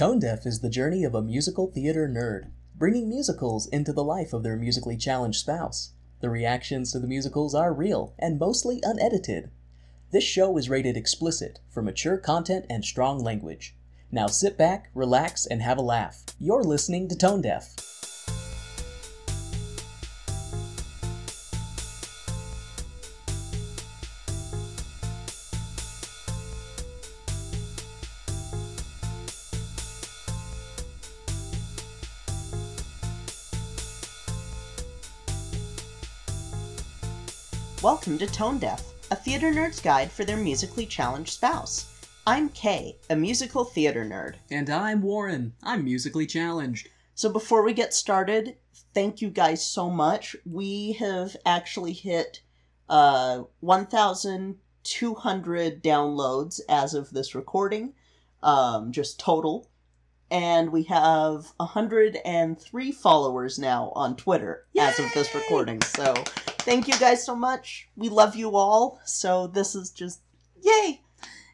Tone Deaf is the journey of a musical theater nerd, bringing musicals into the life of their musically challenged spouse. The reactions to the musicals are real and mostly unedited. This show is rated explicit for mature content and strong language. Now sit back, relax, and have a laugh. You're listening to Tone Deaf. Welcome to Tone Deaf, a theater nerd's guide for their musically challenged spouse. I'm Kay, a musical theater nerd. And I'm Warren. I'm musically challenged. So before we get started, thank you guys so much. We have actually hit uh, 1,200 downloads as of this recording, um, just total. And we have 103 followers now on Twitter as of this recording. So thank you guys so much. We love you all. So this is just yay.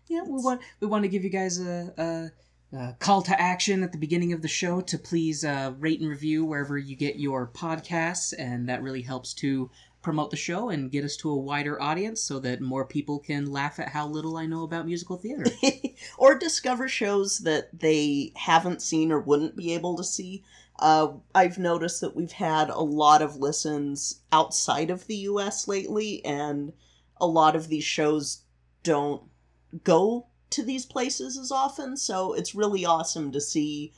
Yeah, we want we want to give you guys a, a, a call to action at the beginning of the show to please uh, rate and review wherever you get your podcasts, and that really helps to promote the show and get us to a wider audience so that more people can laugh at how little I know about musical theater. or discover shows that they haven't seen or wouldn't be able to see. Uh, I've noticed that we've had a lot of listens outside of the US lately, and a lot of these shows don't go to these places as often, so it's really awesome to see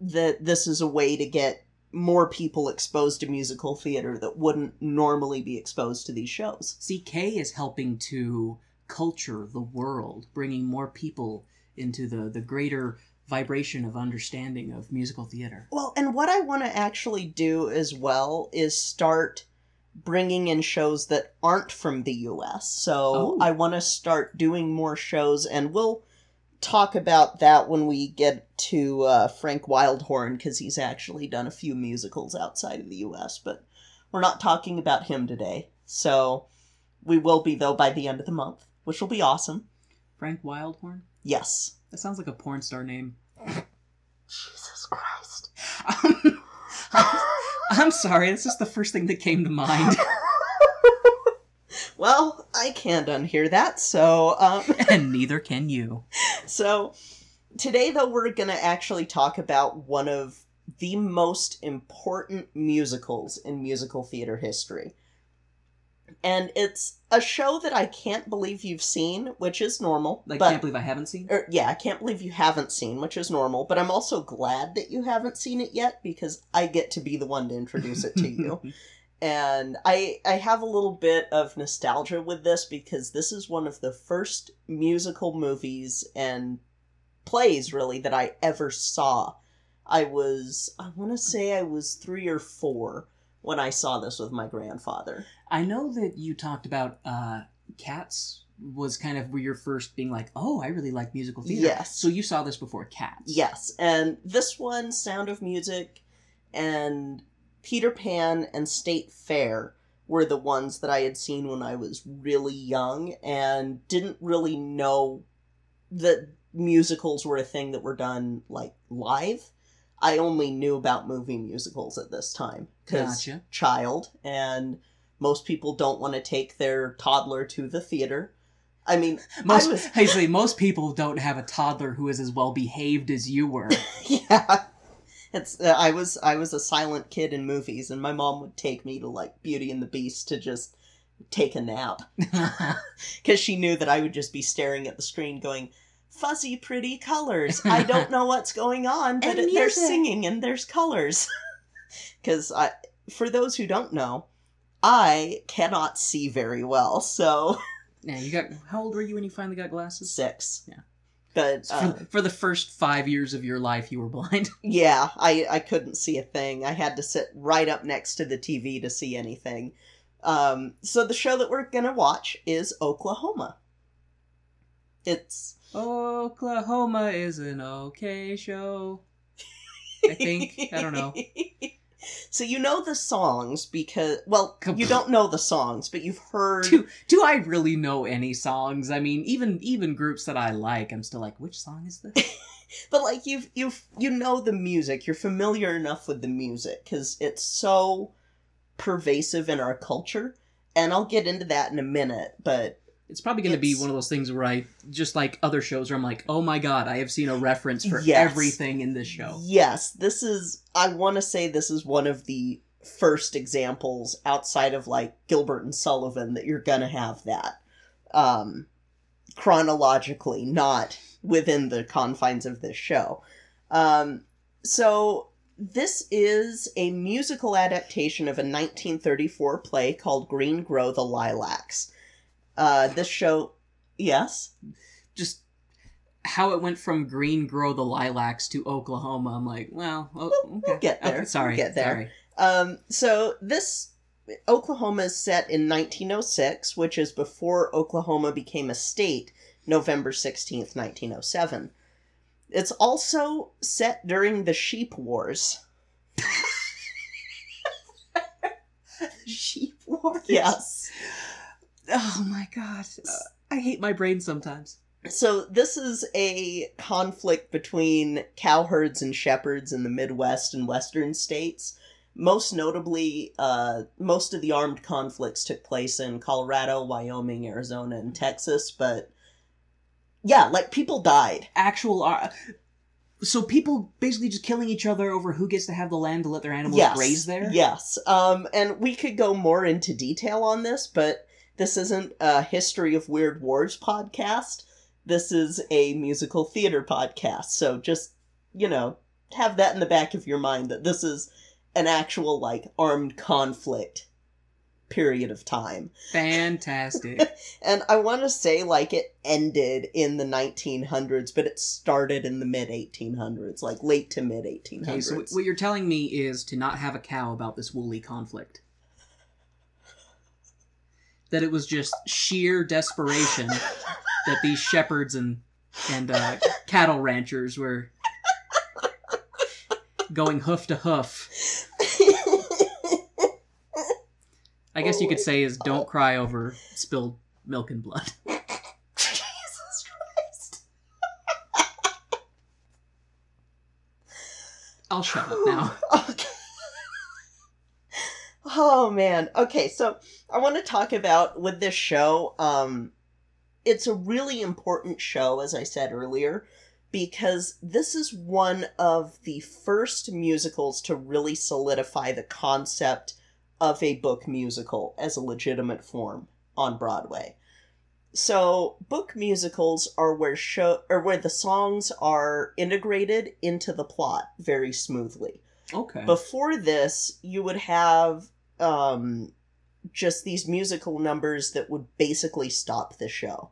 that this is a way to get more people exposed to musical theater that wouldn't normally be exposed to these shows. CK is helping to culture the world, bringing more people into the, the greater vibration of understanding of musical theater. Well, and what I want to actually do as well is start bringing in shows that aren't from the US. So Oh. I want to start doing more shows, and we'll talk about that when we get to uh, Frank Wildhorn because he's actually done a few musicals outside of the US, but we're not talking about him today. So we will be, though, by the end of the month, which will be awesome. Frank Wildhorn? Yes. That sounds like a porn star name. I'm sorry, this is the first thing that came to mind. well, I can't unhear that, so um, and neither can you. so today though we're going to actually talk about one of the most important musicals in musical theater history. And it's a show that I can't believe you've seen, which is normal. I but, can't believe I haven't seen. er, yeah, I can't believe you haven't seen, which is normal. But I'm also glad that you haven't seen it yet because I get to be the one to introduce it to you and I I have a little bit of nostalgia with this because this is one of the first musical movies and plays really that I ever saw. I was I want to say I was 3 or 4 when I saw this with my grandfather. I know that you talked about uh, Cats was kind of where your first being like, oh, I really like musical theater. Yes. So you saw this before Cats. Yes, and this one Sound of Music and Peter Pan and State Fair were the ones that I had seen when I was really young and didn't really know that musicals were a thing that were done like live. I only knew about movie musicals at this time because Gotcha. child and most people don't want to take their toddler to the theater. I mean, Most, I was most people don't have a toddler who is as well behaved as you were. yeah it's uh, i was i was a silent kid in movies and my mom would take me to like beauty and the beast to just take a nap because she knew that i would just be staring at the screen going fuzzy pretty colors i don't know what's going on but it, there's music. singing and there's colors because for those who don't know i cannot see very well so yeah, you got. How old were you when you finally got glasses? six Yeah. but uh, for, for the first five years of your life, you were blind. Yeah, I, I couldn't see a thing. I had to sit right up next to the TV to see anything. Um, so the show that we're gonna watch is Oklahoma. It's Oklahoma is an okay show. I think. I don't know. So you know the songs because well, you don't know the songs, but you've heard. Do do I really know any songs? I mean, even even groups that I like, I'm still like, which song is this? but like you've you've you know the music you're familiar enough with the music because it's so pervasive in our culture and i'll get into that in a minute but It's probably going to be one of those things where I, just like other shows, where I'm like, oh my god, I have seen a reference for Yes. everything in this show. yes this is i want to say this is one of the first examples outside of like gilbert and sullivan that you're gonna have that um chronologically not within the confines of this show um so this is a musical adaptation of a 1934 play called green grow the lilacs uh this show yes Just how it went from Green Grow the Lilacs to Oklahoma. I'm like, well, oh, We'll- okay. we'll get there. Okay, sorry, We'll get there. Sorry. Um, so this Oklahoma is set in 1906, which is before Oklahoma became a state, November 16th, 1907. It's also set during the Sheep Wars. Sheep wars. Yes. Oh my god, Uh, I hate my brain sometimes. So this is a conflict between cowherds and shepherds in the Midwest and Western states. Most notably, uh, most of the armed conflicts took place in Colorado, Wyoming, Arizona, and Texas. But yeah, like people died. Actual. Uh, so people basically just killing each other over who gets to have the land to let their animals yes, graze there. Yes. Um, and we could go more into detail on this, but this isn't a history of weird wars podcast. This is a musical theater podcast. So just you know, have that in the back of your mind that this is an actual like armed conflict period of time. Fantastic. And I want to say like it ended in the 1900s, but it started in the mid 1800s, like late to mid 1800s. Okay, so what- what you're telling me is to not have a cow about this woolly conflict. That it was just sheer desperation that these shepherds and and uh, cattle ranchers were going hoof to hoof. I guess you could say is don't cry over spilled milk and blood. Jesus Christ. I'll shut up now. Oh man. Okay, so I want to talk about with this show. Um, it's a really important show, as I said earlier, because this is one of the first musicals to really solidify the concept of a book musical as a legitimate form on Broadway. So, book musicals are where show or where the songs are integrated into the plot very smoothly. Okay. Before this, you would have um, just these musical numbers that would basically stop the show.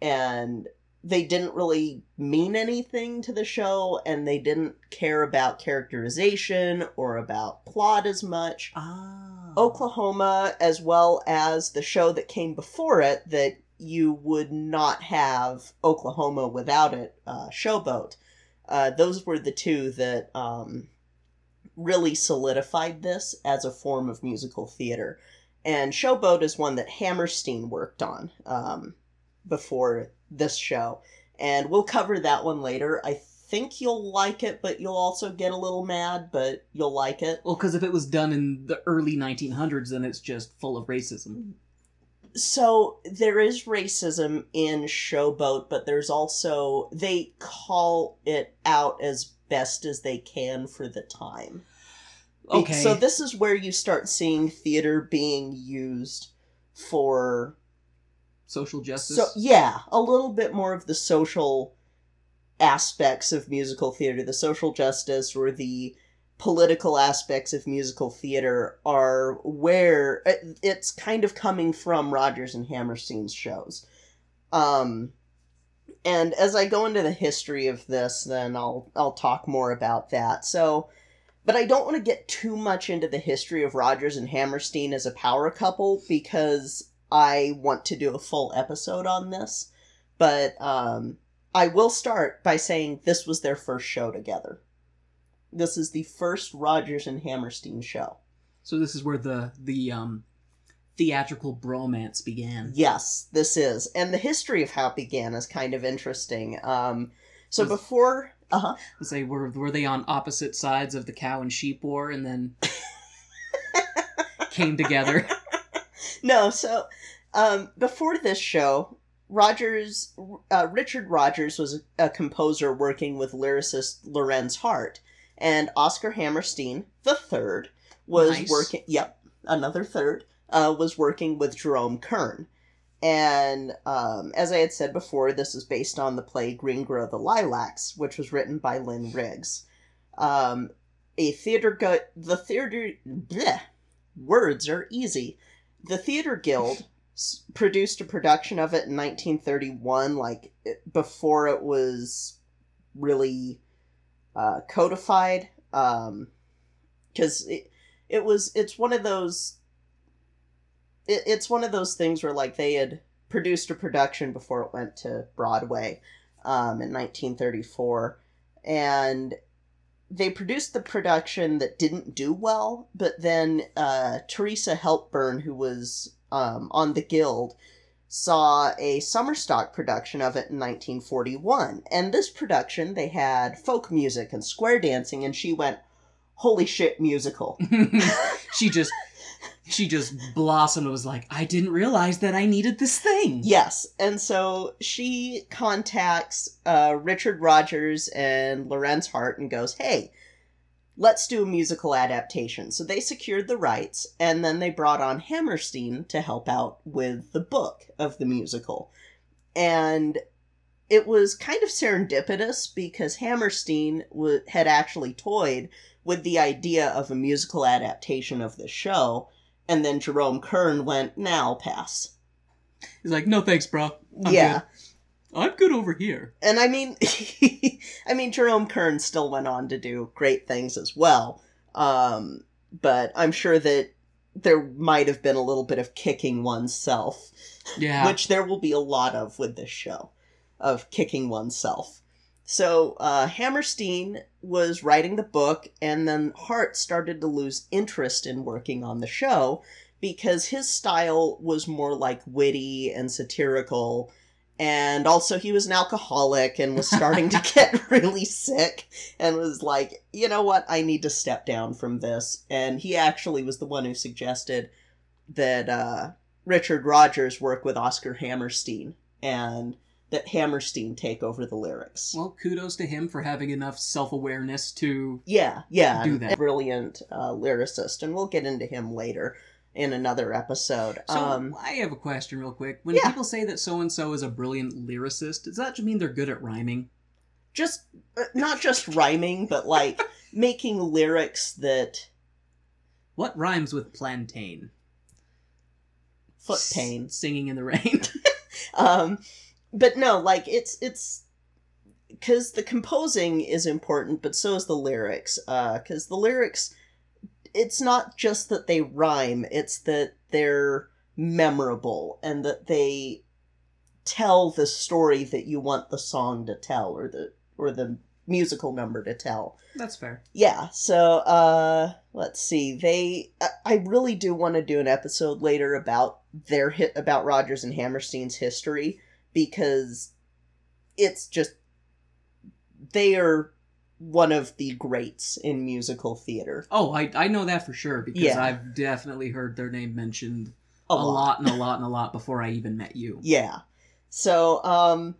And they didn't really mean anything to the show, and they didn't care about characterization or about plot as much. Ah. Oklahoma, as well as the show that came before it, that you would not have Oklahoma without it, uh, Showboat. Uh, those were the two that um, really solidified this as a form of musical theater. And Showboat is one that Hammerstein worked on um, before this show. And we'll cover that one later. I think you'll like it, but you'll also get a little mad, but you'll like it. Well, because if it was done in the early 1900s, then it's just full of racism. So there is racism in Showboat, but there's also they call it out as best as they can for the time. Okay. So this is where you start seeing theater being used for Social justice. so yeah, a little bit more of the social aspects of musical theater, the social justice or the political aspects of musical theater are where it's kind of coming from Rodgers and Hammerstein's shows. Um and as I go into the history of this, then I'll I'll talk more about that. So but I don't want to get too much into the history of Rodgers and Hammerstein as a power couple because I want to do a full episode on this. But um, I will start by saying this was their first show together. This is the first Rodgers and Hammerstein show. So this is where the the um, theatrical bromance began. Yes, this is. And the history of how it began is kind of interesting. Um, so Was- before Uh-huh. Say, were were they on opposite sides of the cow and sheep war, and then came together? No, so um, before this show, Rodgers, uh, Richard Rodgers was a, a composer working with lyricist Lorenz Hart, and Oscar Hammerstein the third was Nice. working. Yep, another third uh, was working with Jerome Kern. And um, as I had said before, this is based on the play Green Grow the Lilacs, which was written by Lynn Riggs. Um, a theater the theater bleh, words are easy. The Theater Guild produced a production of it in 1931, like before it was really uh, codified. Because it, it was, it's one of those, it, it's one of those things where like they had produced a production before it went to Broadway um, in 1934, and they produced the production that didn't do well, but then uh, Theresa Helburn, who was um, on the Guild, saw a summer stock production of it in 1941. And this production, they had folk music and square dancing, and she went, "Holy shit, musical!" she just she just blossomed and was like, I didn't realize that I needed this thing. Yes, and so she contacts uh, Richard Rodgers and Lorenz Hart and goes, "Hey, let's do a musical adaptation." So they secured the rights, and then they brought on Hammerstein to help out with the book of the musical, and it was kind of serendipitous because Hammerstein w- had actually toyed with the idea of a musical adaptation of the show, and then Jerome Kern went, "Now I'll pass." He's like, no thanks, bro. I'm yeah. good. I'm good over here. And I mean, I mean, Jerome Kern still went on to do great things as well. Um, but I'm sure that there might have been a little bit of kicking oneself, Yeah. which there will be a lot of with this show, of kicking oneself. So uh, Hammerstein was writing the book, and then Hart started to lose interest in working on the show because his style was more like witty and satirical and also he was an alcoholic and was starting to get really sick and was like you know what? I need to step down from this. And he actually was the one who suggested that uh, richard rodgers work with oscar hammerstein and that hammerstein take over the lyrics well, kudos to him for having enough self awareness to. yeah yeah Do that. brilliant uh, lyricist and we'll get into him later in another episode So um I have a question, real quick. When Yeah. people say that so and so is a brilliant lyricist, does that mean they're good at rhyming? just uh, not just rhyming but like making lyrics that What rhymes with plantain? foot S- pain singing in the rain. um but no like it's it's because the composing is important but so is the lyrics uh because the lyrics it's not just that they rhyme it's that they're memorable and that they tell the story that you want the song to tell or the or the musical number to tell That's fair. yeah so uh let's see they I- i really do want to do an episode later about their hit about rodgers and hammerstein's history because it's just they are one of the greats in musical theater Oh, I, I know that for sure because Yeah. I've definitely heard their name mentioned a, a, lot. lot and a lot and a lot before I even met you. yeah so um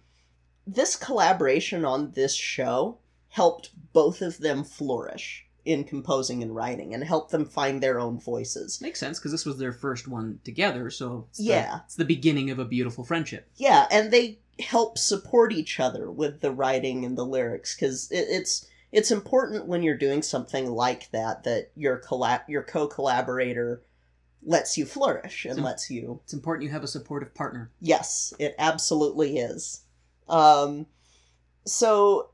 this collaboration on this show helped both of them flourish in composing and writing and help them find their own voices Makes sense because this was their first one together, so it's the, Yeah. it's the beginning of a beautiful friendship. Yeah, and they help support each other with the writing and the lyrics because it, it's it's important when you're doing something like that that your collab your co-collaborator lets you flourish and So- lets you It's important you have a supportive partner. yes it absolutely is um so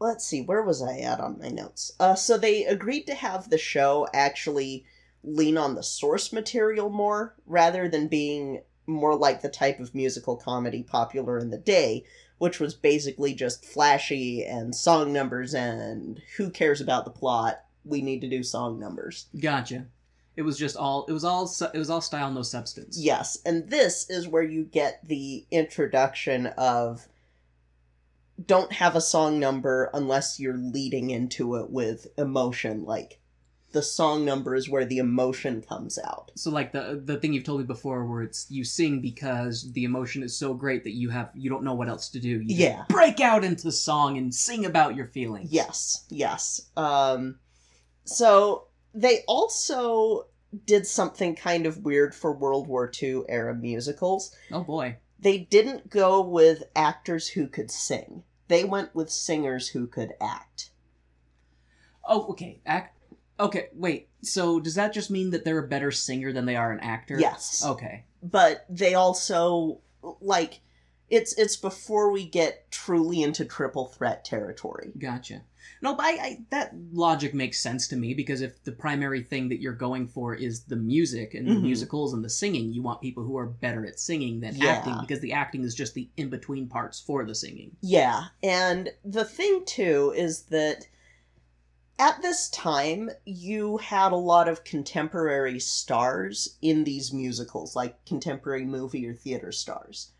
let's see where was i at on my notes uh so they agreed to have the show actually lean on the source material more rather than being more like the type of musical comedy popular in the day which was basically just flashy and song numbers and who cares about the plot we need to do song numbers Gotcha. It was just all. It was all. It was all style, no substance. Yes, and this is where you get the introduction of don't have a song number unless you're leading into it with emotion. Like the song number is where the emotion comes out. So like the the thing you've told me before, where it's you sing because the emotion is so great that you have you don't know what else to do. You Yeah. break out into song and sing about your feelings. Yes, yes. Um, so they also did something kind of weird for World War II era musicals. Oh boy. They didn't go with actors who could sing. They went with singers who could act. Oh, okay. Act. Okay, wait. So does that just mean that they're a better singer than they are an actor? Yes. Okay. But they also like it's it's before we get truly into triple threat territory. Gotcha. No, but I, I that logic makes sense to me because if the primary thing that you're going for is the music and the Mhm. musicals and the singing, you want people who are better at singing than Yeah. acting because the acting is just the in between parts for the singing. Yeah, and the thing too is that at this time you had a lot of contemporary stars in these musicals, like contemporary movie or theater stars.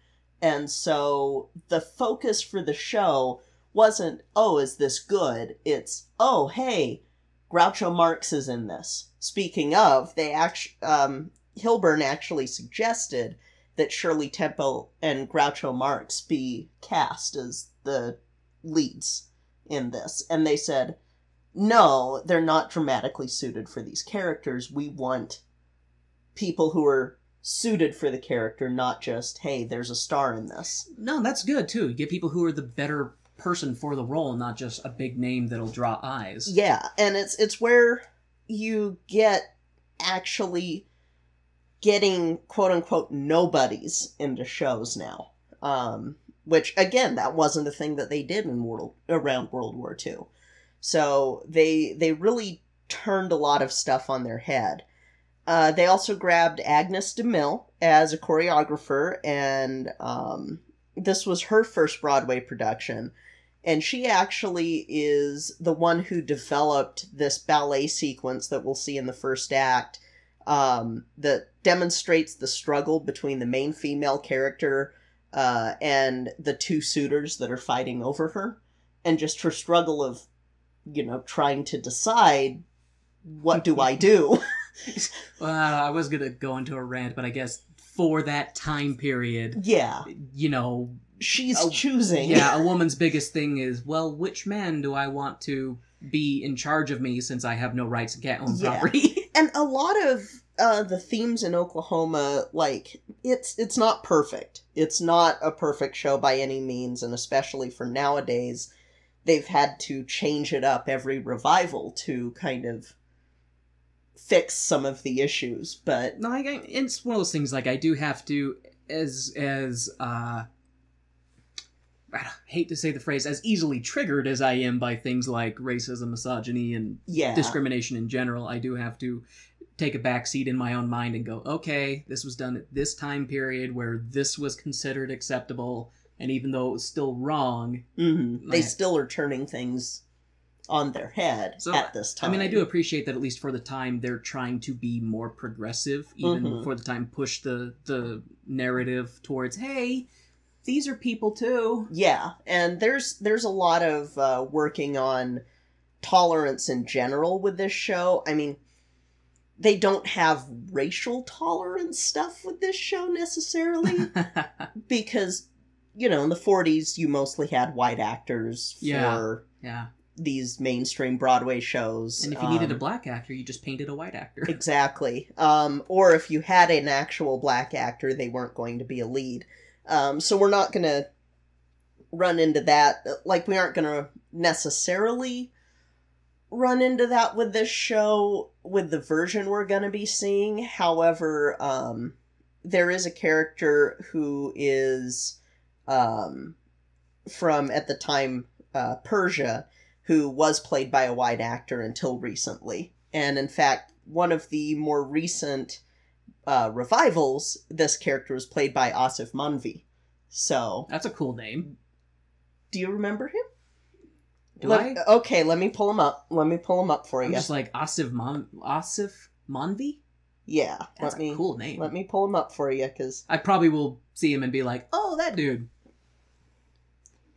And so the focus for the show wasn't, oh, is this good? It's, oh, hey, Groucho Marx is in this. Speaking of, they actually, um, Hilburn actually suggested that Shirley Temple and Groucho Marx be cast as the leads in this. And they said, no, they're not dramatically suited for these characters. We want people who are suited for the character, not just, hey, there's a star in this. No, that's good too. You get people who are the better person for the role, not just a big name that'll draw eyes. Yeah, and it's it's where you get actually getting quote unquote nobodies into shows now. Um, which again, that wasn't a thing that they did in world around World War II. So they they really turned a lot of stuff on their head. Uh, they also grabbed Agnes DeMille as a choreographer, and um, this was her first Broadway production. And she actually is the one who developed this ballet sequence that we'll see in the first act um, that demonstrates the struggle between the main female character uh, and the two suitors that are fighting over her. And just her struggle of, you know, trying to decide what do I do? Uh, I was gonna go into a rant, but I guess for that time period, yeah, you know, she's Oh, choosing. yeah, a woman's biggest thing is, well, which man do I want to be in charge of me since I have no rights to get own Yeah. property? and a lot of uh, the themes in Oklahoma, like it's it's not perfect. It's not a perfect show by any means, and especially for nowadays, they've had to change it up every revival to kind of fix some of the issues. But no, it's one of those things. Like I do have to, as as uh, I hate to say the phrase, as easily triggered as I am by things like racism, misogyny, and yeah, discrimination in general, I do have to take a back seat in my own mind and go, okay, this was done at this time period where this was considered acceptable, and even though it was still wrong, mhm, they still are turning things on their head So, at this time. I mean, I do appreciate that at least for the time they're trying to be more progressive, even Mhm. for the time push the the narrative towards, hey, these are people too. Yeah, and there's there's a lot of uh, working on tolerance in general with this show. I mean, they don't have racial tolerance stuff with this show necessarily because you know in the 40s you mostly had white actors for Yeah. yeah, these mainstream Broadway shows. and if you needed a Um, black actor, you just painted a white actor. Exactly. Um, or if you had an actual black actor, they weren't going to be a lead. Um, so we're not going to run into that. Like, we aren't going to necessarily run into that with this show, with the version we're going to be seeing. However, um, there is a character who is um, from, at the time, uh, Persia, who was played by a white actor until recently. And in fact, one of the more recent uh, revivals, this character was played by Aasif Mandvi. So, That's a cool name. do you remember him? Do Let- I? Okay, let me pull him up. Let me pull him up for I'm you. just like Asif Mon- Aasif Mandvi. yeah, That's let me a cool name. let me pull him up for you because I probably will see him and be like, "Oh, that dude."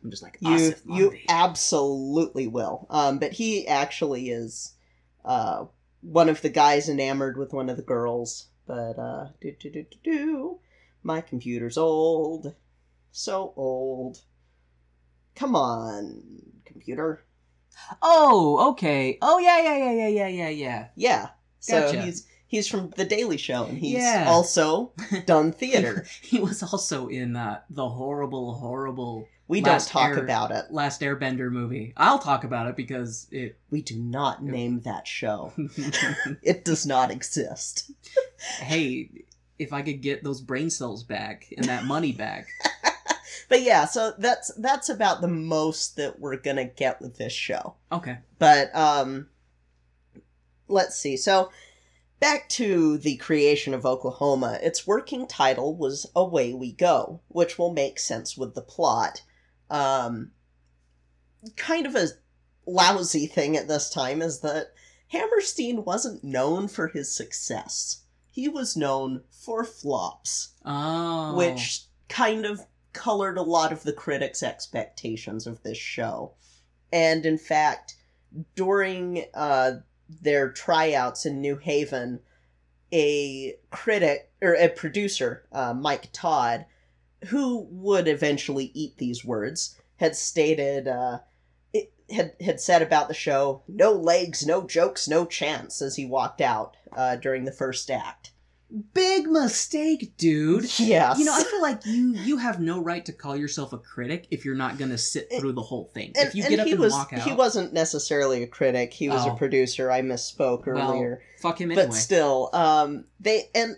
I'm just like You you absolutely will. Um, but he actually is uh, one of the guys enamored with one of the girls. But uh, do do do do do. My computer's old, so old. Come on, computer. Oh, okay. Oh yeah, yeah, yeah, yeah, yeah, yeah, yeah. Yeah. So Gotcha. he's he's from The Daily Show, and he's Yeah. also done theater. He was also in uh, the horrible, horrible We Last don't talk Air- about it. Last Airbender movie. I'll talk about it because it. We do not name that show. It does not exist. hey, if I could get those brain cells back and that money back. But yeah, so that's that's about the most that we're gonna get with this show. Okay. But um let's see. So back to the creation of Oklahoma. Its working title was Away We Go, which will make sense with the plot. Um kind of a lousy thing at this time is that Hammerstein wasn't known for his success. He was known for flops Oh. which kind of colored a lot of the critics' expectations of this show. And in fact, during uh, their tryouts in New Haven, a critic or a producer, uh, Mike Todd, who would eventually eat these words, had stated. Uh, it had had said about the show, "No legs, no jokes, no chance." As he walked out uh, during the first act. Big mistake, dude. Yes. You know, I feel like you you have no right to call yourself a critic if you're not gonna sit through the whole thing. And, if you get up he and was, walk out, He wasn't necessarily a critic. He was Oh. a producer. I misspoke well, earlier. fuck him anyway. but still, um, they and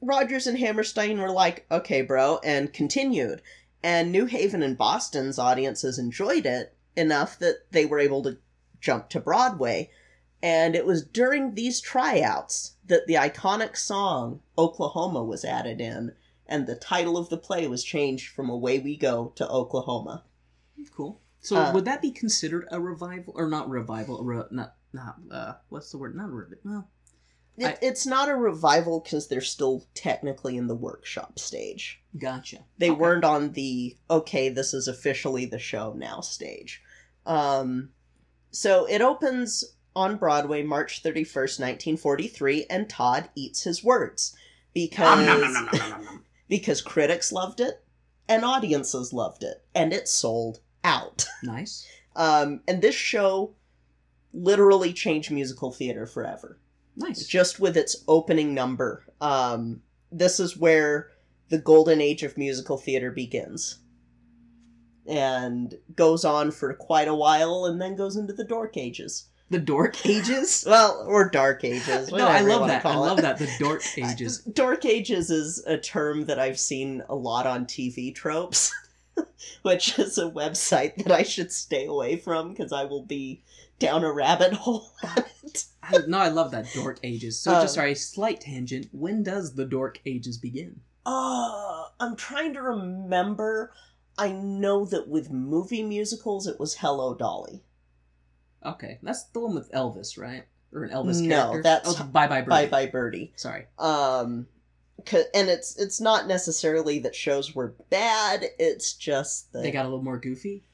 Rodgers and Hammerstein were like, "Okay, bro," and continued. And New Haven and Boston's audiences enjoyed it enough that they were able to jump to Broadway. And it was during these tryouts that the iconic song Oklahoma was added in, and the title of the play was changed from Away We Go to Oklahoma. cool. So uh, would that be considered a revival or not revival? Re- not not uh what's the word? Not a re- well. It, I- it's not a revival because they're still technically in the workshop stage. Gotcha. They Okay. weren't on the okay, this is officially the show now stage. Um, so it opens on Broadway March 31st, 1943, and Todd eats his words because, Nom, nom, nom, nom, nom, nom, nom. because critics loved it and audiences loved it, and it sold out. Nice. Um, and this show literally changed musical theater forever. Nice. just with its opening number. Um, this is where the golden age of musical theater begins. And goes on for quite a while and then goes into the dork ages. The dork ages. Well, or dark ages. no, I love that. I it. love that. The dork ages. Dork ages is a term that I've seen a lot on TV tropes, which is a website that I should stay away from because I will be down a rabbit hole. I, no, I love that dork ages. So Um, just sorry, slight tangent. When does the dork ages begin? Uh, I'm trying to remember. I know that with movie musicals, it was Hello Dolly. Okay, that's the one with Elvis, right? Or an Elvis No, character? No, that's oh, Bye Bye Birdie. Bye Bye Birdie. Sorry. Um, and it's it's not necessarily that shows were bad. It's just that They got a little more goofy.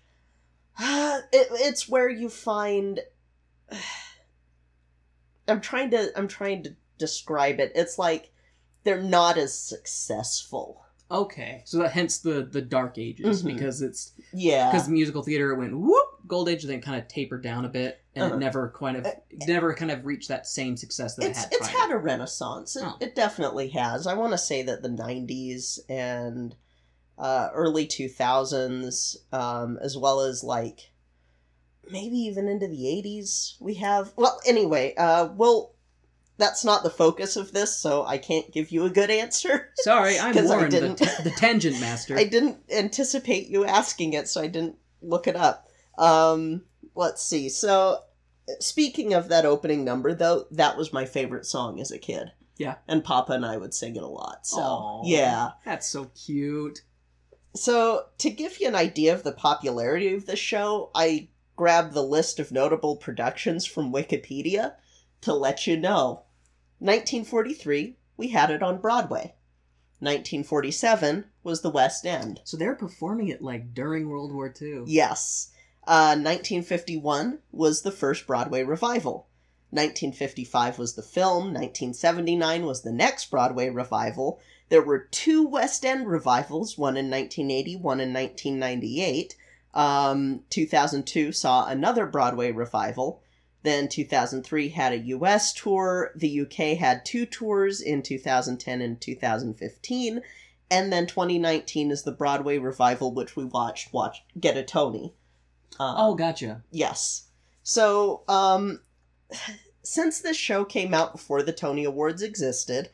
it, it's where you find. I'm trying to I'm trying to describe it. It's like they're not as successful. Okay, so that hence the the dark ages Mhm. because it's Yeah. because musical theater went whoop gold age and then kind of tapered down a bit and Uh-huh. it never kind of never kind of reached that same success that it's it had it's prior. had a renaissance. It, Oh. it definitely has. I want to say that the '90s and uh, early 2000s, um, as well as like maybe even into the 80s, we have. Well, anyway, uh, well, that's not the focus of this, so I can't give you a good answer. Sorry, I'm Warren, the, t- the tangent master. I didn't anticipate you asking it, so I didn't look it up. Um, let's see. So, speaking of that opening number, though, that was my favorite song as a kid. Yeah. And Papa and I would sing it a lot. So, Aw, yeah. that's so cute. So, to give you an idea of the popularity of this show, I grabbed the list of notable productions from Wikipedia to let you know. 1943, we had it on Broadway. 1947 was the West End. So they're performing it like during World War II. Yes. Uh, 1951 was the first Broadway revival. 1955 was the film. 1979 was the next Broadway revival. There were two West End revivals, one in 1980, one in 1998. Um, 2002 saw another Broadway revival. Then 2003 had a US tour. The UK had two tours in 2010 and 2015. And then 2019 is the Broadway revival, which we watched watch get a Tony. Um, Oh, gotcha. Yes. So, um, since this show came out before the Tony Awards existed,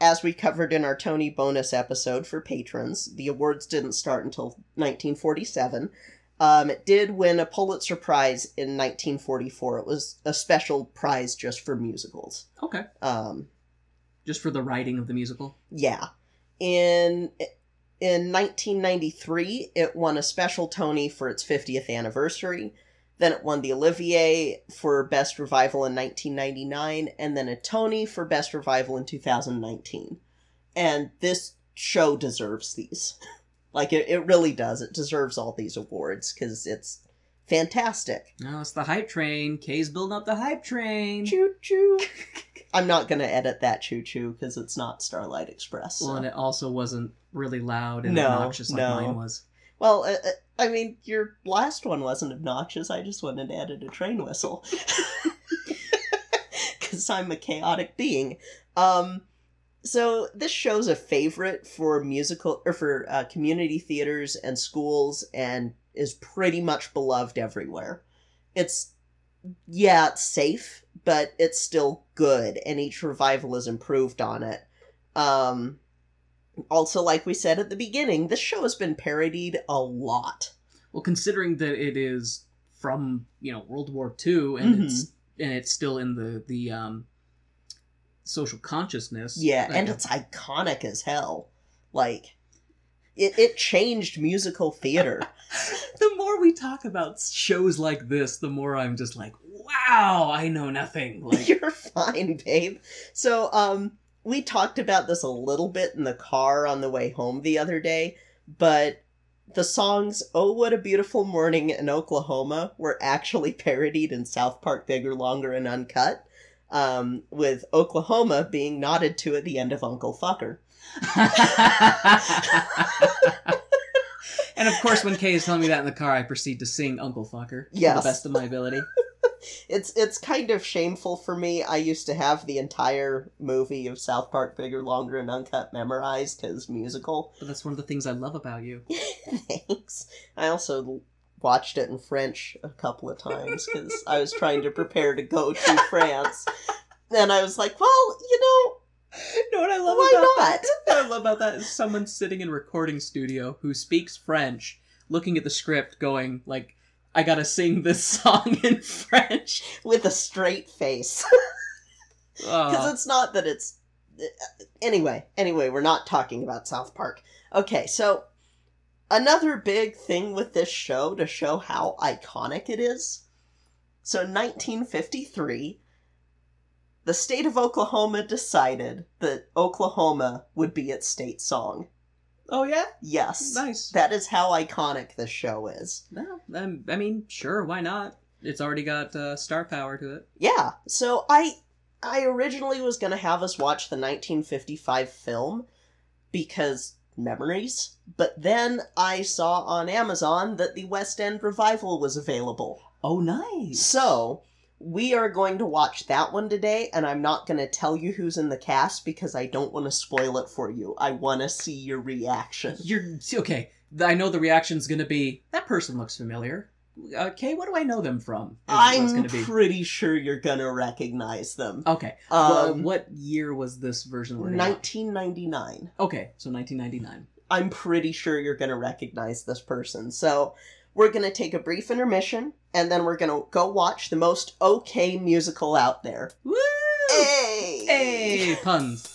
as we covered in our Tony bonus episode for patrons, the awards didn't start until 1947. Um, it did win a Pulitzer Prize in 1944. It was a special prize just for musicals. Okay. Um, Just for the writing of the musical. yeah. In in 1993, it won a special Tony for its 50th anniversary. Then it won the Olivier for Best Revival in 1999, and then a Tony for Best Revival in 2019. And this show deserves these. like, it, it really does. It deserves all these awards because it's fantastic. No, it's the hype train. Kay's building up the hype train. Choo choo. I'm not going to edit that choo choo because it's not Starlight Express. so- Well, and it also wasn't really loud and No, obnoxious like no. mine was. Well, uh, uh, I mean, your last one wasn't obnoxious. I just went and added a train whistle. Because I'm a chaotic being. Um, so this show's a favorite for musical or for uh, community theaters and schools, and is pretty much beloved everywhere. It's yeah, it's safe, but it's still good, and each revival has improved on it. Um, also, like we said at the beginning, this show has been parodied a lot. Well, considering that it is from you know World War II and Mhm. it's and it's still in the the um social consciousness. Yeah, and it's iconic as hell. Like, it, it changed musical theater. the more we talk about shows like this, the more I'm just like, wow, I know nothing. Like, You're fine, babe. So, um, we talked about this a little bit in the car on the way home the other day, but the songs Oh What a Beautiful Morning in Oklahoma were actually parodied in South Park Bigger, Longer, and Uncut, um, with Oklahoma being nodded to at the end of Uncle Fucker. and of course, when Kay is telling me that in the car, I proceed to sing Uncle Fucker to the best of my ability. It's it's kind of shameful for me. I used to have the entire movie of South Park Bigger, Longer, and Uncut memorized because musical. But that's one of the things I love about you. Thanks. I also watched it in French a couple of times because I was trying to prepare to go to France. And I was like, well, you know, You know what I love Why about not? that? What I love about that is someone sitting in a recording studio who speaks French, looking at the script, going like, "I gotta sing this song in French." with a straight face. Because Uh, it's not that it's. Anyway, anyway, we're not talking about South Park. Okay, so another big thing with this show to show how iconic it is. So, 1953, the state of Oklahoma decided that Oklahoma would be its state song. Oh yeah, Yes. nice. That is how iconic this show is. No, um, I mean, sure, why not? It's already got uh, star power to it. Yeah. So I I originally was going to have us watch the 1955 film because memories, but then I saw on Amazon that the West End revival was available. Oh, nice. So, we are going to watch that one today and I'm not going to tell you who's in the cast because I don't want to spoil it for you. I want to see your reaction. You're okay. I know the reaction's gonna be that person looks familiar. Okay, what do I know them from? I'm gonna pretty sure you're going to recognize them. Okay. Um, Wha- what year was this version? already out? 1999. Okay, so 1999. I'm pretty sure you're going to recognize this person. So, we're going to take a brief intermission and then we're going to go watch the most okay musical out there. Woo! Hey! Hey, puns.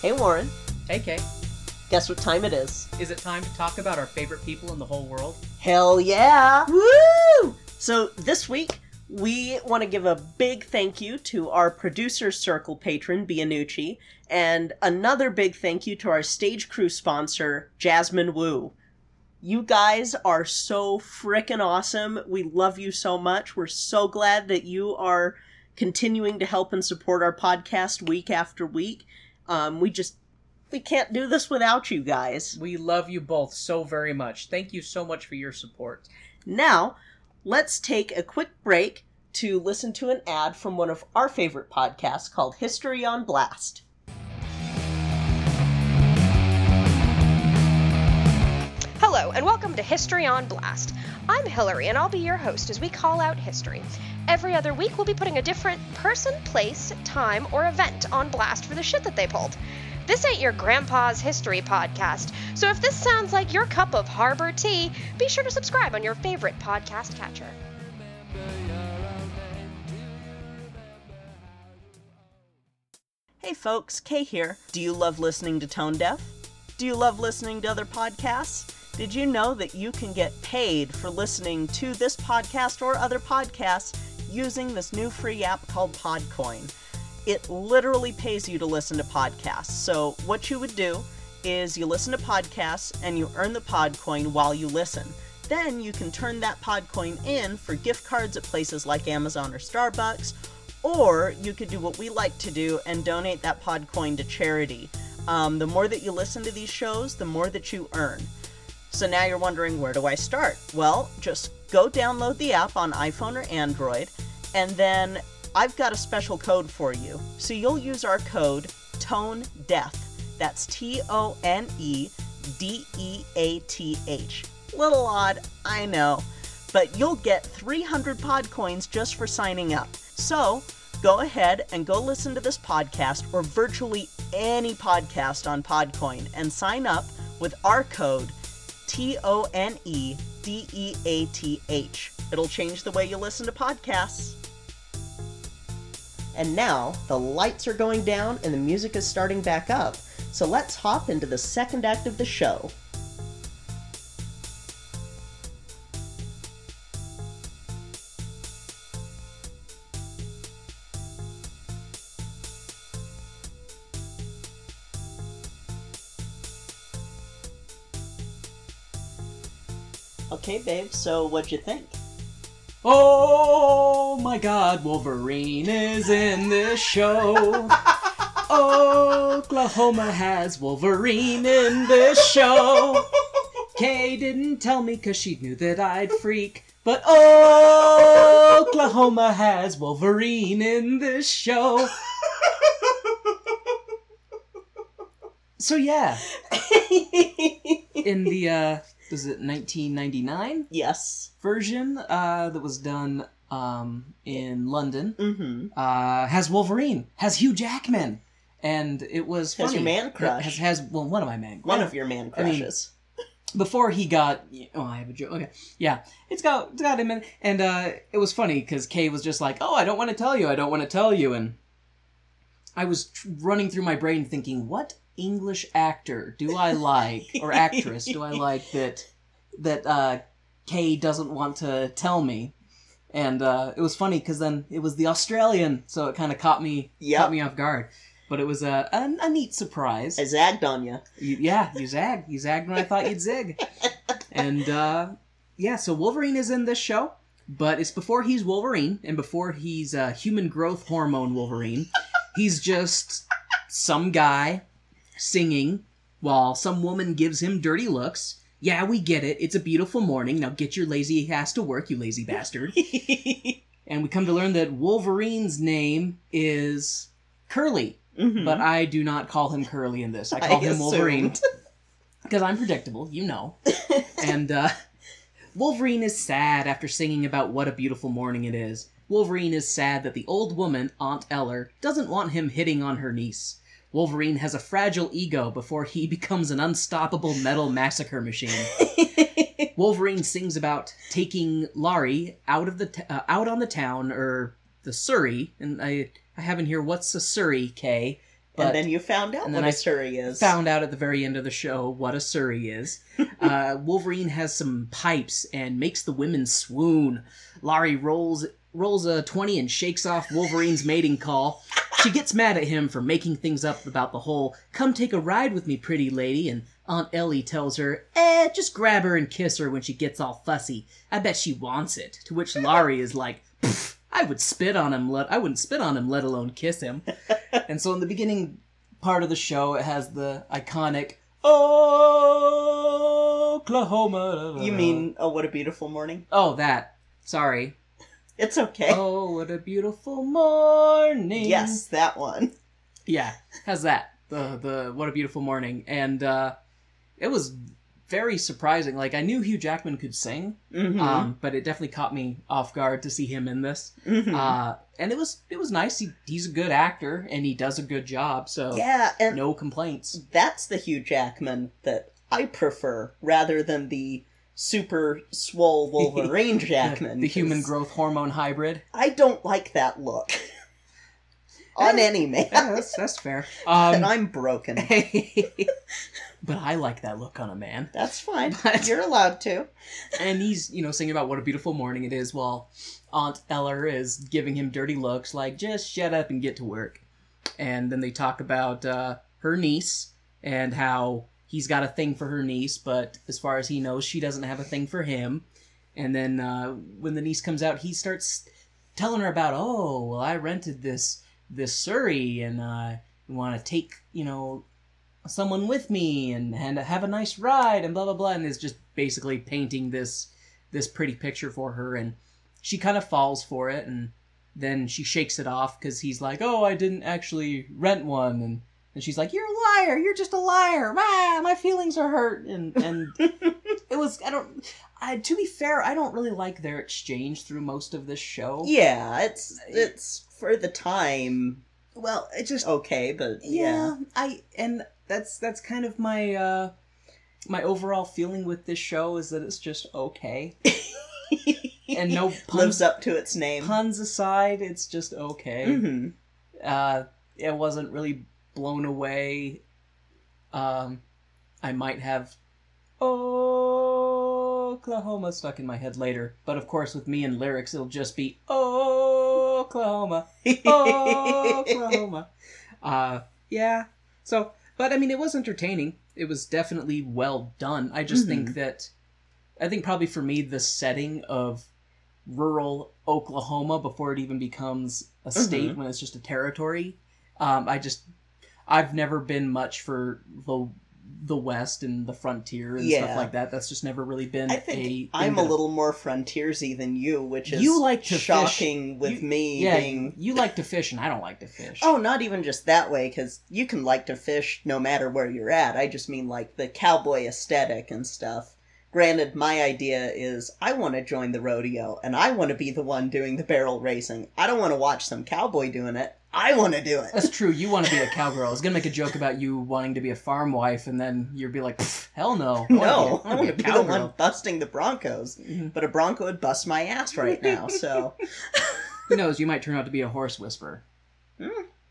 Hey, Warren. Hey, Kay. Guess what time it is? Is it time to talk about our favorite people in the whole world? Hell yeah! Woo! So this week, we want to give a big thank you to our producer circle patron, Bianucci, and another big thank you to our stage crew sponsor, Jasmine Wu. You guys are so frickin' awesome. We love you so much. We're so glad that you are continuing to help and support our podcast week after week. Um, we just we can't do this without you guys. We love you both so very much. Thank you so much for your support. Now, let's take a quick break to listen to an ad from one of our favorite podcasts called History on Blast. Hello, and welcome to History on Blast. I'm Hillary, and I'll be your host as we call out history. Every other week, we'll be putting a different person, place, time, or event on blast for the shit that they pulled. This ain't your grandpa's history podcast, so if this sounds like your cup of harbor tea, be sure to subscribe on your favorite podcast catcher. Hey folks, Kay here. Do you love listening to Tone Deaf? Do you love listening to other podcasts? Did you know that you can get paid for listening to this podcast or other podcasts using this new free app called Podcoin? It literally pays you to listen to podcasts. So, what you would do is you listen to podcasts and you earn the Podcoin while you listen. Then you can turn that Podcoin in for gift cards at places like Amazon or Starbucks, or you could do what we like to do and donate that Podcoin to charity. Um, the more that you listen to these shows, the more that you earn. So now you're wondering, where do I start? Well, just go download the app on iPhone or Android, and then I've got a special code for you. So you'll use our code Tone Death. That's T O N E D E A T H. Little odd, I know, but you'll get 300 pod coins just for signing up. So go ahead and go listen to this podcast or virtually any podcast on Podcoin and sign up with our code T O N E D E A T H. It'll change the way you listen to podcasts. And now the lights are going down and the music is starting back up. So let's hop into the second act of the show. Okay, babe, so what'd you think? Oh my god, Wolverine is in this show. Oklahoma has Wolverine in this show. Kay didn't tell me because she knew that I'd freak. But Oklahoma has Wolverine in this show. So yeah, in the uh was it 1999 yes. version uh that was done um in London Mm-hmm. uh has Wolverine, has Hugh Jackman. And it was Has funny. your man crush. Has, has well one of my man One of your man I mean, crushes. before he got oh i have a joke okay yeah it's got it's got him in and uh it was funny because kay was just like oh i don't want to tell you i don't want to tell you and i was tr- running through my brain thinking what english actor do i like or actress do i like that that uh kay doesn't want to tell me and uh it was funny because then it was the australian so it kind of caught me Yep. caught me off guard but it was a, a, a neat surprise I zagged on you. you, yeah, you zagged. You zagged when I thought you'd zig. And uh, yeah, so Wolverine is in this show, but it's before he's Wolverine and before he's uh, human growth hormone Wolverine. He's just some guy singing while some woman gives him dirty looks. Yeah, we get it. It's a beautiful morning. Now get your lazy ass to work, you lazy bastard. and we come to learn that Wolverine's name is Curly. Mhm. But I do not call him Curly in this. I I call him assumed. Wolverine because I'm predictable, you know. and uh, Wolverine is sad after singing about what a beautiful morning it is. Wolverine is sad that the old woman, Aunt Eller, doesn't want him hitting on her niece. Wolverine has a fragile ego before he becomes an unstoppable metal massacre machine. Wolverine sings about taking Laurie out of the t- uh, out on the town or the Surrey, and I I haven't here what's a Surrey, Kay, But and then you found out what a I Surrey is. found out at the very end of the show what a Surrey is. uh, Wolverine has some pipes and makes the women swoon. Laurie rolls rolls a twenty and shakes off Wolverine's mating call. She gets mad at him for making things up about the whole "come take a ride with me, pretty lady," and Aunt Ellie tells her, "Eh, just grab her and kiss her when she gets all fussy. I bet she wants it." To which Laurie is like, "Pfft, "I would spit on him. Let I wouldn't spit on him, let alone kiss him." and so in the beginning part of the show, it has the iconic oh, Oklahoma. You mean, oh, what a beautiful morning? Oh, that. Sorry. It's okay. Oh, what a beautiful morning. yes, that one. Yeah, how's that. The the what a beautiful morning, and uh, it was very surprising. Like I knew Hugh Jackman could sing, Mm-hmm. um, but it definitely caught me off guard to see him in this. Mhm. Uh, and it was it was nice. He, he's a good actor, and he does a good job. So yeah, no complaints. that's the Hugh Jackman that I prefer rather than the super swole Wolverine Jackman. the human growth hormone hybrid. I don't like that look on any man. Yeah, that's, that's fair. and Um, I'm broken. but I like that look on a man. That's fine. But- You're allowed to. And he's, you know, singing about what a beautiful morning it is while Aunt Eller is giving him dirty looks like, just shut up and get to work. And then they talk about uh, her niece and how he's got a thing for her niece, but as far as he knows, she doesn't have a thing for him. And then uh, when the niece comes out, he starts telling her about, oh, well, I rented this this Surrey and uh, want to take, you know, someone with me and and have a nice ride and blah blah blah and is just basically painting this this pretty picture for her and she kind of falls for it and then she shakes it off because he's like oh i didn't actually rent one and and she's like you're a liar. You're just a liar. Ah, my feelings are hurt. And and it was i don't I, to be fair i don't really like their exchange through most of this show. Yeah, it's it's for the time. Well it's just okay, but yeah, I and that's that's kind of my uh my overall feeling with this show is that it's just okay. And no lives puns up to its name. puns aside, it's just okay. hmm Uh it wasn't really blown away. Um I might have Oklahoma stuck in my head later, but of course with me and lyrics it'll just be Oklahoma. Oklahoma. Uh, yeah. So, but I mean, it was entertaining. It was definitely well done. I just think that, I think probably for me, the setting of rural Oklahoma before it even becomes a state when it's just a territory. Um, I just, I've never been much for the the West and the frontier and Yeah. stuff like that. That's just never really been I a. think thing I'm a little more frontiersy than you, which is You like to fish. with You- me Yeah, being. you like to fish and I don't like to fish. Oh, not even just that way, because you can like to fish no matter where you're at. I just mean like the cowboy aesthetic and stuff. Granted, my idea is I want to join the rodeo and I want to be the one doing the barrel racing. I don't want to watch some cowboy doing it. I want to do it. That's true. You want to be a cowgirl. I was gonna make a joke about you wanting to be a farm wife, and then you'd be like, "Hell no, I No, be a- I want to to be the one busting the Broncos. Mhm. But a Bronco would bust my ass right now, so. Who knows? You might turn out to be a horse whisperer. Hmm.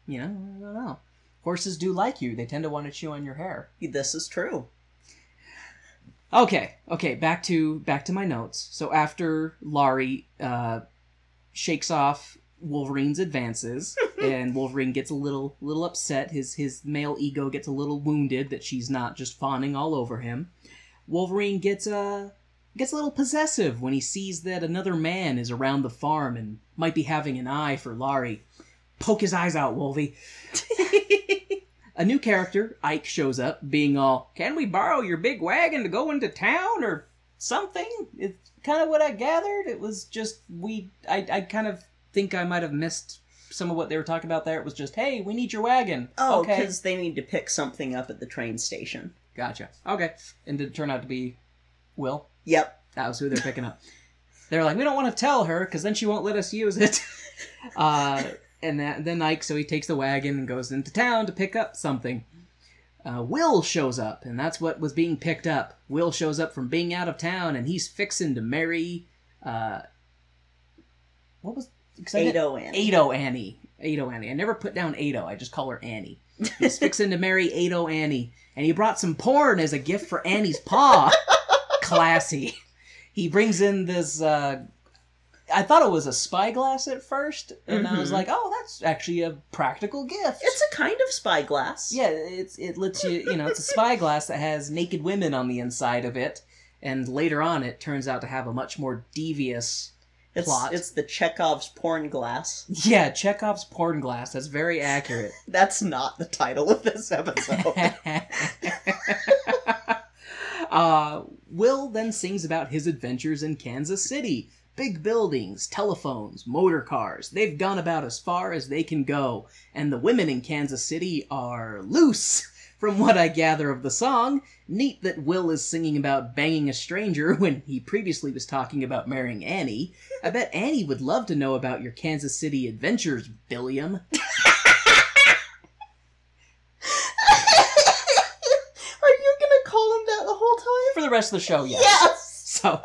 You know, I don't know. Horses do like you. They tend to want to chew on your hair. this is true. Okay, okay. Back to back to my notes. So after Laurie uh, shakes off Wolverine's advances, and Wolverine gets a little little upset. His his male ego gets a little wounded that she's not just fawning all over him. Wolverine gets uh, gets a little possessive when he sees that another man is around the farm and might be having an eye for Laurie. Poke his eyes out, Wolvie. A new character, Ike, shows up, being all, Can we borrow your big wagon to go into town or something? It's kind of what I gathered. It was just, we, I, I kind of think I might have missed some of what they were talking about there. It was just, Hey, we need your wagon. Oh, okay. because they need to pick something up at the train station. Gotcha. Okay. And did it turn out to be Will? Yep. That was who they're picking up. They're like, we don't want to tell her because then she won't let us use it. uh, and that, then Ike, so he takes the wagon and goes into town to pick up something. Uh, Will shows up, and that's what was being picked up. Will shows up from being out of town, and he's fixing to marry. Uh, what was 'cause I didn't- Ado Annie. Ado Annie. Ado Annie. I never put down Ado. I just call her Annie. He's fixing to marry Ado Annie, and he brought some porn as a gift for Annie's pa. Classy. He brings in this. Uh, I thought it was a spyglass at first, and I was Mhm. like, "Oh, that's actually a practical gift." It's a kind of spyglass. yeah, it's it lets you you know it's a spyglass that has naked women on the inside of it, and later on it turns out to have a much more devious. It's plot. it's the Chekhov's porn glass. Yeah, Chekhov's porn glass. That's very accurate. That's not the title of this episode. uh, Will then sings about his adventures in Kansas City. Big buildings, telephones, motor cars. They've gone about as far as they can go. And the women in Kansas City are loose, from what I gather of the song. Neat that Will is singing about banging a stranger when he previously was talking about marrying Annie. I bet Annie would love to know about your Kansas City adventures, Billiam. Are you gonna call him that the whole time? For the rest of the show, yes. Yes. So,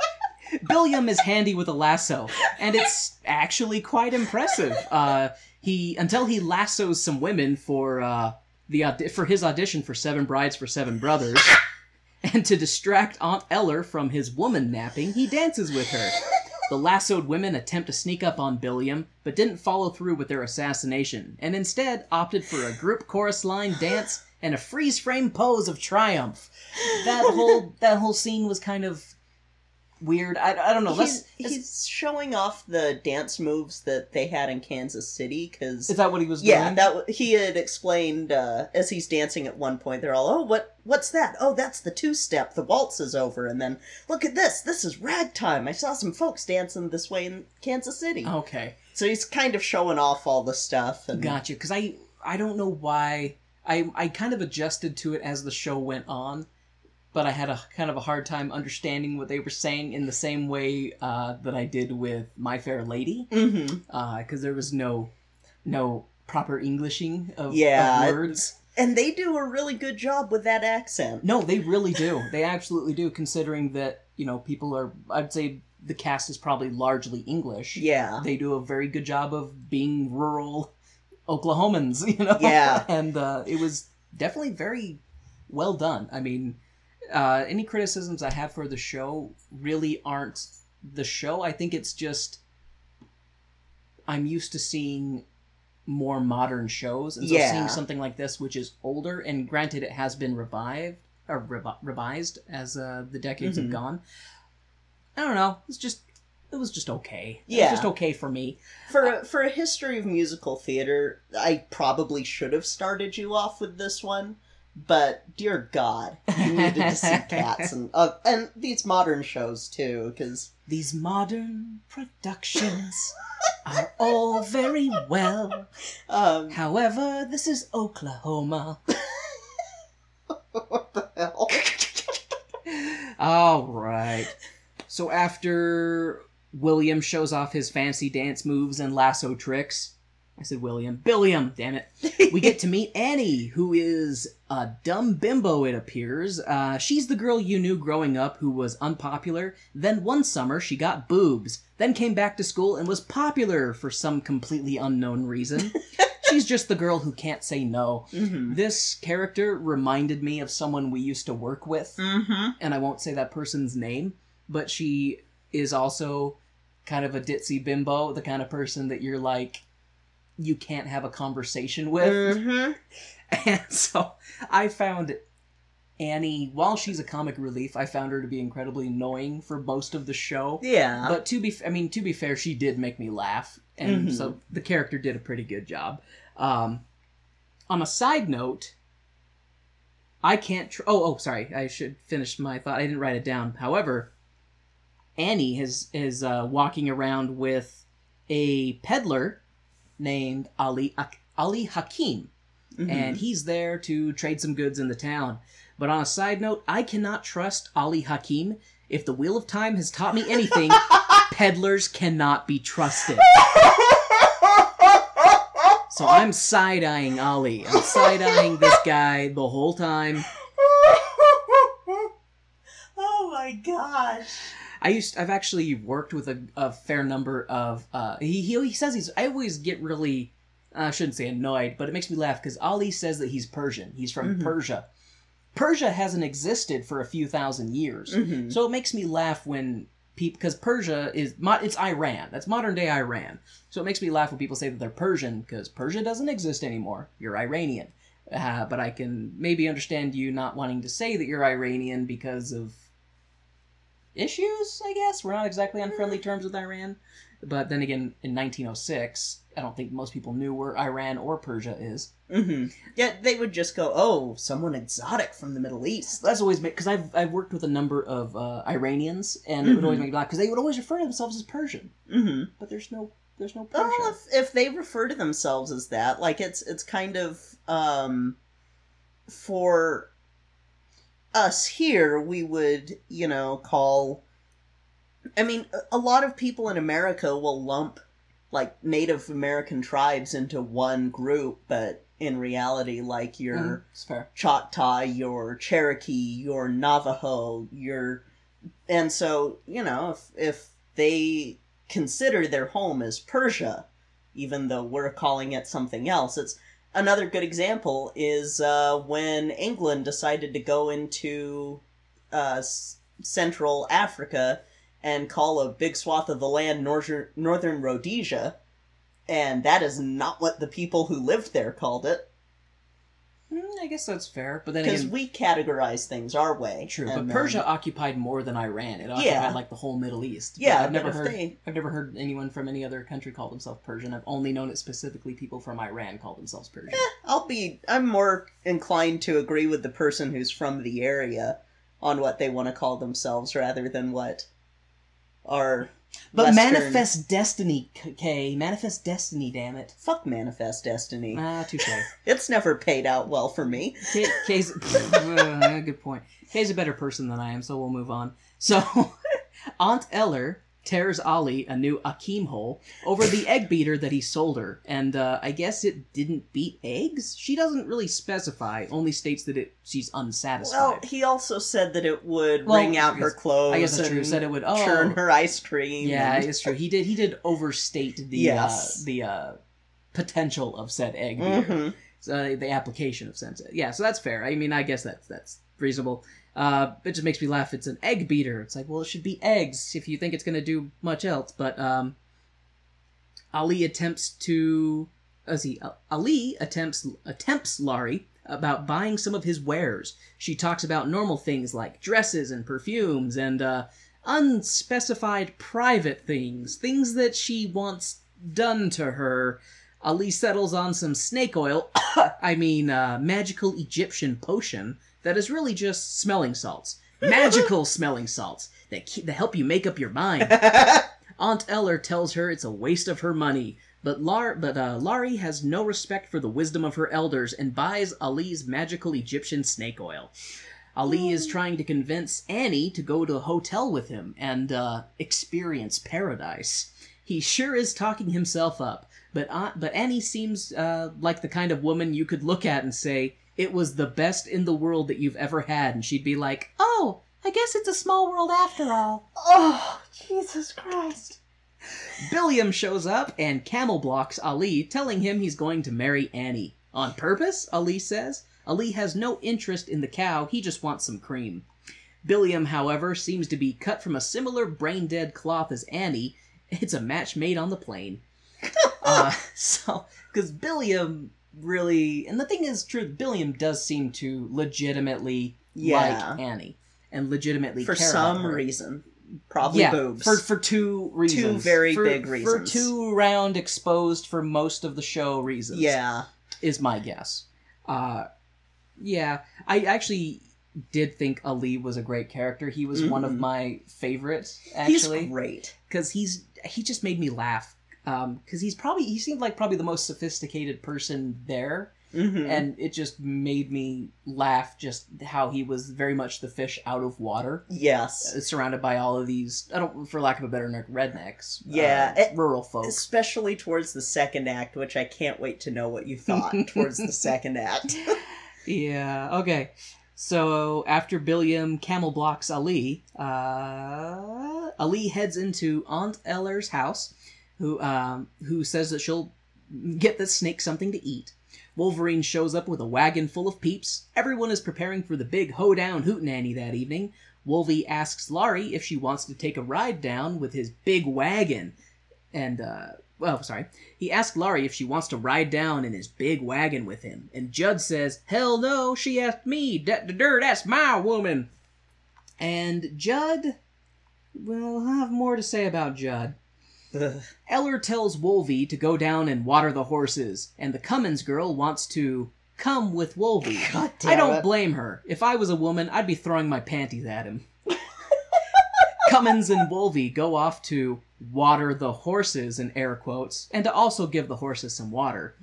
Billiam is handy with a lasso, and it's actually quite impressive. Uh, he until he lassos some women for uh, the for his audition for Seven Brides for Seven Brothers, and to distract Aunt Eller from his woman napping, he dances with her. The lassoed women attempt to sneak up on Billiam, but didn't follow through with their assassination, and instead opted for a group chorus line dance and a freeze frame pose of triumph. That whole that whole scene was kind of weird. I, I don't know. he's, he's showing off the dance moves that they had in Kansas City because is that what he was yeah, doing? that he had explained uh, as he's dancing at one point. They're all, "Oh, what? What's that? Oh, that's the two-step. The waltz is over." And then, look at this. This is ragtime. I saw some folks dancing this way in Kansas City. okay, So he's kind of showing off all the stuff. And gotcha. Because I I don't know why I I kind of adjusted to it as the show went on, but I had a kind of a hard time understanding what they were saying in the same way uh, that I did with My Fair Lady, because there was no no proper Englishing of, of Yeah, it- words. and they do a really good job with that accent. No, they really do. They absolutely do, considering that, you know, people are, I'd say the cast is probably largely English. Yeah. They do a very good job of being rural Oklahomans, you know? Yeah. and uh, it was definitely very well done. I mean, uh, any criticisms I have for the show really aren't the show. I think it's just I'm used to seeing more modern shows, and so Yeah. seeing something like this, which is older, and granted, it has been revived or revi- revised as uh, the decades Mhm. have gone. I don't know. It's just it was just okay. It Yeah. was just okay for me. For for a history of musical theater, I probably should have started you off with this one, but dear God, you needed to see Cats and uh, and these modern shows too, because These modern productions are all very well. um, However, this is Oklahoma. what the hell? All right. So after William shows off his fancy dance moves and lasso tricks, I said William, Billiam, damn it. We get to meet Annie, who is a dumb bimbo, it appears. Uh, she's the girl you knew growing up who was unpopular. Then one summer she got boobs, then came back to school and was popular for some completely unknown reason. she's just the girl who can't say no. Mm-hmm. This character reminded me of someone we used to work with Mm-hmm. and I won't say that person's name, but she is also kind of a ditzy bimbo, the kind of person that you're like, you can't have a conversation with. Mm-hmm. And so I found Annie, while she's a comic relief, I found her to be incredibly annoying for most of the show. Yeah. But to be, I mean, to be fair, she did make me laugh, and Mhm. so the character did a pretty good job. Um, on a side note, I can't. Tr- oh, oh, sorry. I should finish my thought. I didn't write it down. However, Annie is is uh, walking around with a peddler named Ali Ali Hakim, Mhm. and he's there to trade some goods in the town. But on a side note, I cannot trust Ali Hakim. If the Wheel of Time has taught me anything, peddlers cannot be trusted. So I'm side eyeing Ali. I'm side eyeing this guy the whole time. oh my gosh. I used I've actually worked with a, a fair number of uh he, he he says he's I always get really I shouldn't say annoyed, but it makes me laugh because Ali says that he's Persian. He's from Mhm. Persia. Persia hasn't existed for a few thousand years, Mhm. so it makes me laugh when people because Persia is mo- it's Iran. That's modern day Iran. So it makes me laugh when people say that they're Persian because Persia doesn't exist anymore. You're Iranian. Uh, but I can maybe understand you not wanting to say that you're Iranian because of issues, I guess. We're not exactly on friendly terms with Iran. But then again, in 1906, I don't think most people knew where Iran or Persia is. hmm Yeah, they would just go, "Oh, someone exotic from the Middle East." That's always because I've I've worked with a number of uh, Iranians, and it would always Mhm. make me laugh because they would always refer to themselves as Persian, hmm but there's no there's no Persia. Well, if, if they refer to themselves as that, like it's it's kind of um, for us here, we would you know call. I mean, a- lot of people in America will lump like Native American tribes into one group, but in reality, like your Mm. Choctaw, your Cherokee, your Navajo, your and so, you know, if if they consider their home as Persia, even though we're calling it something else, it's another good example is uh, when England decided to go into uh, Central Africa and call a big swath of the land Northern Northern Rhodesia, and that is not what the people who lived there called it Mm, I guess that's fair, but then because again, we categorize things our way. true. But then- Persia occupied more than Iran. It occupied Yeah. like the whole Middle East. But Yeah, I've never heard. they- I've never heard anyone from any other country call themselves Persian. I've only known it specifically people from Iran call themselves Persian. I'll be. I'm more inclined to agree with the person who's from the area on what they want to call themselves rather than what our. But Western- manifest destiny, K- Kay. Manifest destiny, damn it. Fuck Manifest Destiny. Ah, touche. It's never paid out well for me. Kay, Kay's uh, good point. Kay's a better person than I am, so we'll move on. So, Aunt Eller tears Ali a new Akim hole over the egg beater that he sold her, and uh, I guess it didn't beat eggs. She doesn't really specify; only states that it she's unsatisfied. Well, he also said that it would Well, wring out her clothes. I guess that's true. Said it would oh, churn her ice cream. Yeah, and- it's true. He did. He did overstate the Yes. uh, the uh, potential of said egg beater. Mhm. So the application of sense. Yeah, so that's fair. I mean, I guess that's that's reasonable. Uh, it just makes me laugh. It's an egg beater. It's like, well, it should be eggs if you think it's going to do much else. But um, Ali attempts to, as he Ali attempts attempts Laurie about buying some of his wares. She talks about normal things like dresses and perfumes and uh, unspecified private things, things that she wants done to her. Ali settles on some snake oil, I mean, uh, magical Egyptian potion that is really just smelling salts. Magical smelling salts that, keep, that help you make up your mind. Aunt Eller tells her it's a waste of her money, but Lar- but uh, Laurie has no respect for the wisdom of her elders and buys Ali's magical Egyptian snake oil. Ali is trying to convince Annie to go to a hotel with him and uh, experience paradise. He sure is talking himself up, but uh, but Annie seems uh, like the kind of woman you could look at and say it was the best in the world that you've ever had, and she'd be like, "Oh, I guess it's a small world after all." Oh, Jesus Christ. Billiam shows up and camel blocks Ali, telling him he's going to marry Annie. On purpose, Ali says. Ali has no interest in the cow, he just wants some cream. Billiam, however, seems to be cut from a similar brain dead cloth as Annie. It's a match made on the plane. uh, so, because Billiam really. And the thing is, true, Billiam does seem to legitimately Yeah. like Annie. And legitimately For some reason. Probably yeah, boobs. for for two reasons. two very For- big For reasons. two round exposed for most of the show reasons. yeah. is my guess. Uh, yeah, I actually did think Ali was a great character. He was one of Mhm. my favorites actually He's great. because he's he just made me laugh. Because he's probably he seemed like probably the most sophisticated person there, hmm and it just made me laugh. Just how he was very much the fish out of water yes. uh, surrounded by all of these I don't for lack of a better word, rednecks Yeah, uh, it- rural folks. Especially towards the second act, which I can't wait to know what you thought towards the second act. yeah okay so after Billiam camel blocks Ali uh, Ali heads into Aunt Eller's house who um who says that she'll get the snake something to eat. Wolverine shows up with a wagon full of peeps. Everyone is preparing for the big hoedown hootenanny that evening. Wolvie asks Laurie if she wants to take a ride down with his big wagon. And, uh, well, sorry. He asks Laurie if she wants to ride down in his big wagon with him. And Judd says, Hell no, she asked me. Da dur, that's my woman. And Judd, well, I'll have more to say about Judd. Eller tells Wolvie to go down and water the horses, and the Cummings girl wants to come with Wolvie. God damn I don't it. blame her. If I was a woman, I'd be throwing my panties at him. Cummings and Wolvie go off to water the horses in air quotes, and to also give the horses some water.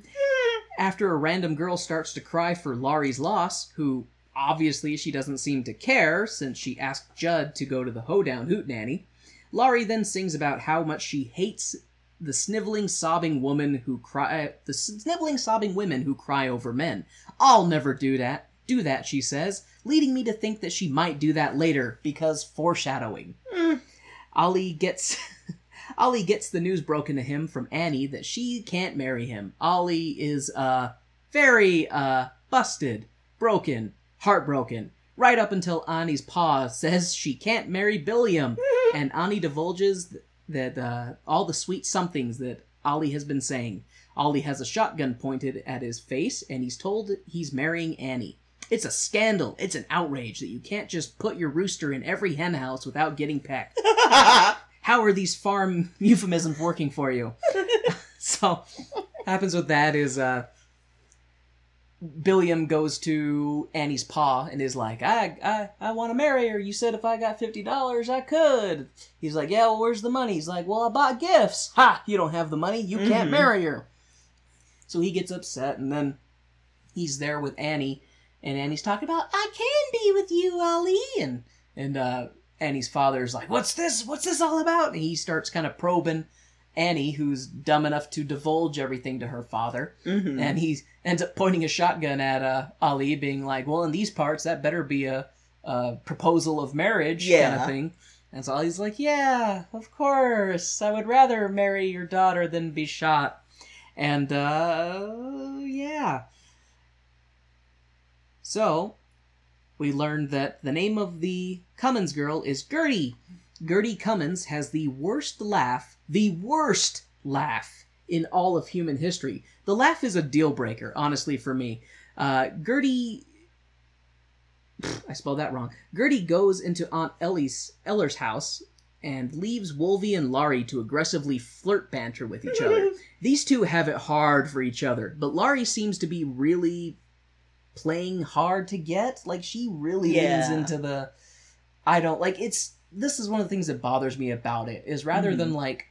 After a random girl starts to cry for Laurie's loss, who obviously she doesn't seem to care since she asked Judd to go to the hoedown hootenanny, Laurie then sings about how much she hates the sniveling, sobbing woman who cry the sniveling, sobbing women who cry over men. I'll never do that. Do that, she says, leading me to think that she might do that later because foreshadowing. Ali gets Ollie gets the news broken to him from Annie that she can't marry him. Ollie is uh very uh busted, broken, heartbroken. Right up until Annie's paw says she can't marry Billiam, and Annie divulges th- that uh, all the sweet somethings that Ollie has been saying. Ollie has a shotgun pointed at his face, and he's told he's marrying Annie. It's a scandal. It's an outrage that you can't just put your rooster in every hen house without getting pecked. How are these farm euphemisms working for you? so, happens with that is uh, Billiam goes to Annie's pa and is like, I I, I want to marry her. You said if I got fifty dollars, I could. He's like, Yeah, well, where's the money? He's like, Well, I bought gifts. Ha! You don't have the money. You can't Mhm. marry her. So he gets upset, and then he's there with Annie, and Annie's talking about, I can be with you, Ollie, and and uh, Annie's father's like, What's this? What's this all about? And he starts kind of probing Annie, who's dumb enough to divulge everything to her father Mhm. and he ends up pointing a shotgun at uh, Ali, being like, "Well, in these parts, that better be a, a proposal of marriage kind of thing." And so Ali's like, "Yeah, of course. I would rather marry your daughter than be shot." And uh, yeah. So we learned that the name of the Cummings girl is Gertie. Gertie Cummings has the worst laugh, the worst laugh in all of human history. The laugh is a deal breaker, honestly, for me. Uh, Gertie. Pfft, I spelled that wrong. Gertie goes into Aunt Ellie's Eller's house and leaves Wolvie and Laurie to aggressively flirt banter with each other. These two have it hard for each other, but Laurie seems to be really playing hard to get. Like she really leans into the I don't like it's this is one of the things that bothers me about it is rather Mhm. than like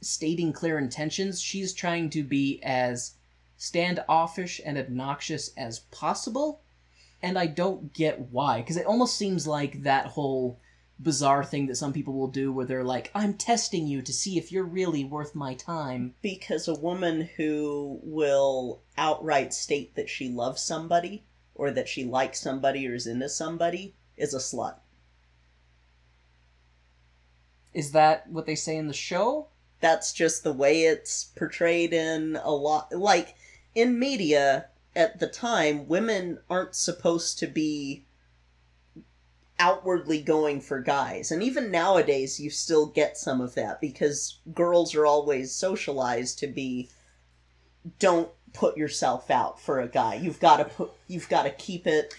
stating clear intentions, she's trying to be as standoffish and obnoxious as possible. And I don't get why, because it almost seems like that whole bizarre thing that some people will do where they're like, I'm testing you to see if you're really worth my time. because a woman who will outright state that she loves somebody or that she likes somebody or is into somebody is a slut. Is that what they say in the show? That's just the way it's portrayed in a lot. Like, in media at the time, women aren't supposed to be outwardly going for guys. And even nowadays, you still get some of that because girls are always socialized to be don't put yourself out for a guy. You've got to put you've got to keep it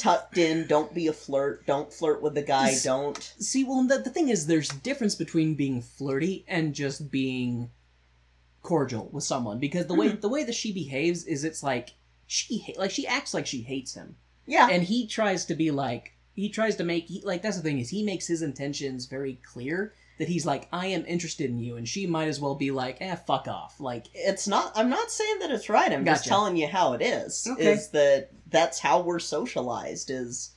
tucked in. Don't be a flirt. Don't flirt with the guy. Is- Don't. See, well, the, the thing is, there's a difference between being flirty and just being cordial with someone because the way Mhm. the way that she behaves is it's like she ha- like she acts like she hates him Yeah. and he tries to be like he tries to make he, like that's the thing is he makes his intentions very clear that he's like I am interested in you and she might as well be like eh fuck off like it's not i'm not saying that it's right i'm just Gotcha. telling you how it is Okay. is that that's how we're socialized is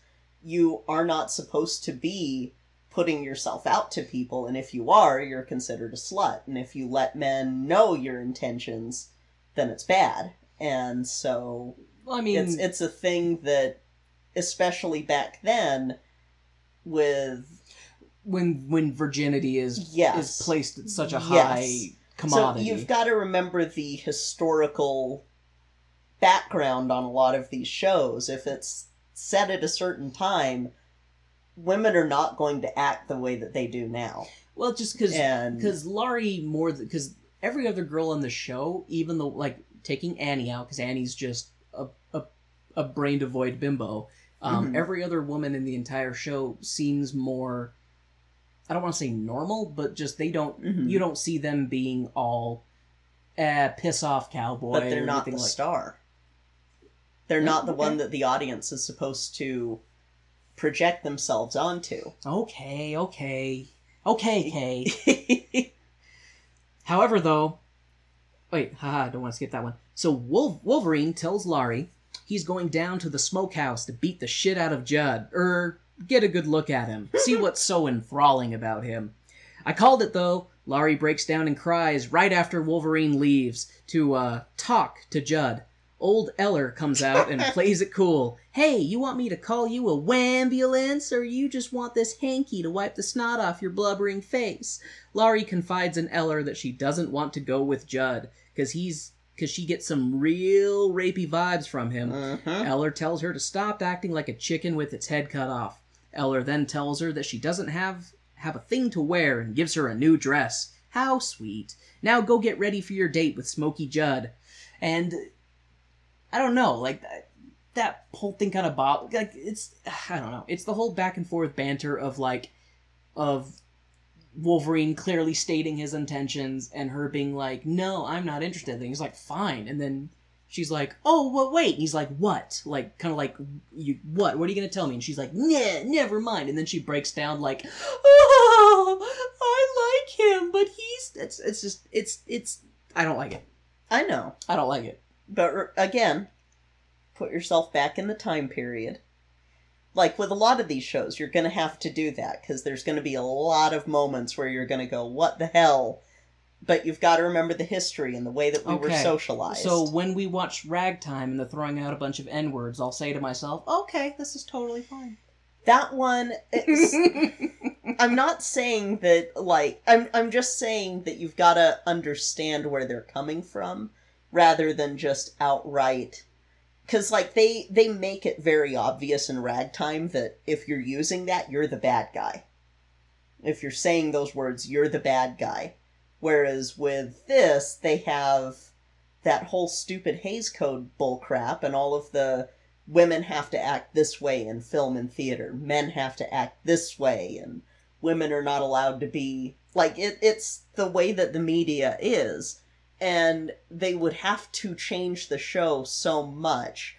you are not supposed to be putting yourself out to people and if you are you're considered a slut and if you let men know your intentions then it's bad and so I mean it's it's a thing that especially back then with when when virginity is Yes. is placed at such a Yes. high commodity. So you've got to remember the historical background on a lot of these shows. If it's set at a certain time, women are not going to act the way that they do now. well, just because because Laurie more because every other girl on the show, even though like taking Annie out because Annie's just a, a a brain devoid bimbo. Um, Mhm. Every other woman in the entire show seems more. I don't want to say normal, but just they don't. Mhm. You don't see them being all, eh, piss off cowboy. but they're not the like. star. They're not the one that the audience is supposed to project themselves onto. Okay, okay, okay, okay. However, though, wait, haha, I don't want to skip that one. So Wolf- Wolverine tells Laurie he's going down to the smokehouse to beat the shit out of Judd, er, get a good look at him, see what's so enthralling about him. I called it though. Laurie breaks down and cries right after Wolverine leaves to uh, talk to Judd. Old Eller comes out and plays it cool. Hey, you want me to call you a wambulance, or you just want this hanky to wipe the snot off your blubbering face? Laurie confides in Eller that she doesn't want to go with Judd because he's because she gets some real rapey vibes from him. Mhm. Eller tells her to stop acting like a chicken with its head cut off. Eller then tells her that she doesn't have have a thing to wear and gives her a new dress. How sweet. Now go get ready for your date with Smokey Judd. And I don't know, like that, that whole thing kind of bob like it's I don't know. It's the whole back and forth banter of like of Wolverine clearly stating his intentions and her being like, "No, I'm not interested." And he's like, "Fine." And then she's like, "Oh, well, wait." And he's like, "What?" Like, kind of like, "You what? What are you gonna tell me?" And she's like, "Nah, never mind." And then she breaks down like, "Oh, I like him, but he's it's it's just it's it's I don't like it. I know. I don't like it." But r- again, put yourself back in the time period. Like with a lot of these shows, you're going to have to do that because there's going to be a lot of moments where you're going to go, what the hell? But you've got to remember the history and the way that we were Okay. socialized. So when we watch Ragtime and they're throwing out a bunch of N words, I'll say to myself, "Okay, this is totally fine." that one, it's, I'm not saying that, like, I'm, I'm just saying that you've got to understand where they're coming from rather than just outright. Because, like, they, they make it very obvious in Ragtime that if you're using that, you're the bad guy. If you're saying those words, you're the bad guy. Whereas with this, they have that whole stupid Hays Code bullcrap and all of the women have to act this way in film and theater, men have to act this way, and women are not allowed to be like it. It's the way that the media is, and they would have to change the show so much.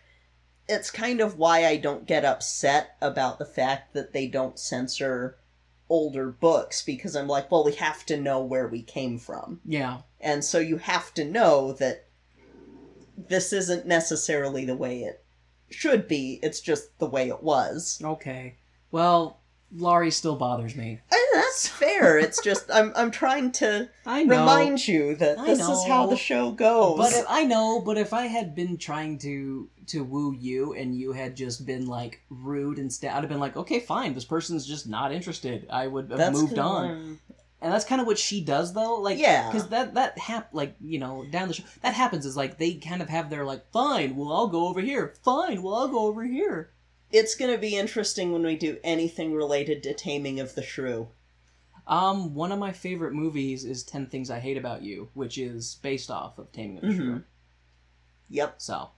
It's kind of why I don't get upset about the fact that they don't censor older books because I'm like, well, we have to know where we came from. yeah. And so you have to know that this isn't necessarily the way it should be, it's just the way it was. Okay. Well, Laurie still bothers me. That's fair. It's just I'm I'm trying to know. remind you that I this is how the show goes. But if, I know, but if I had been trying to to woo you and you had just been like rude instead, I'd have been like, okay, fine, this person's just not interested. I would have that's moved on. And that's kind of what she does, though. Like, Yeah. because that that hap like you know down the show that happens is like they kind of have their like, fine, well I'll go over here. Fine, well I'll go over here. It's gonna be interesting when we do anything related to Taming of the Shrew. Um, one of my favorite movies is Ten Things I Hate About You, which is based off of Taming of the Shrew. Mhm. Yep. So,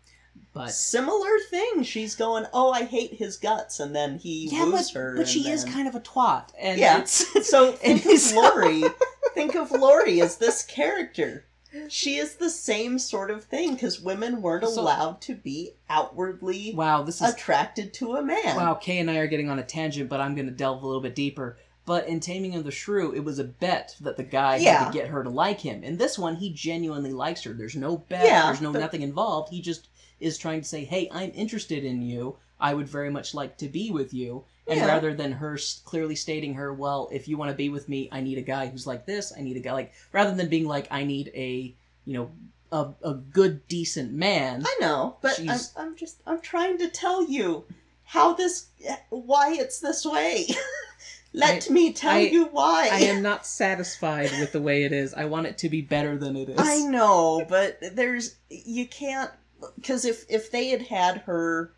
but Similar thing. She's going, Oh, I hate his guts and then he yeah, woos but, her. but she is kind of a twat, and Yeah. So think And of Laurie. think of Laurie as this character. She is the same sort of thing because women weren't So- allowed to be outwardly wow, this is attracted to a man. wow. Kay and I are getting on a tangent, but I'm going to delve a little bit deeper. But in Taming of the Shrew, it was a bet that the guy Yeah. had to get her to like him. In this one, he genuinely likes her. There's no bet. Yeah, there's no but- nothing involved. He just is trying to say, "Hey, I'm interested in you. I would very much like to be with you." And Yeah. rather than her clearly stating her, "Well, if you want to be with me, I need a guy who's like this. I need a guy like," rather than being like, "I need a, you know, a, a good, decent man." I know, but I'm, I'm just I'm trying to tell you how this why it's this way. Let I- me tell I- you why. I am not satisfied with the way it is. I want it to be better than it is. I know, but there's you can't because if if they had had her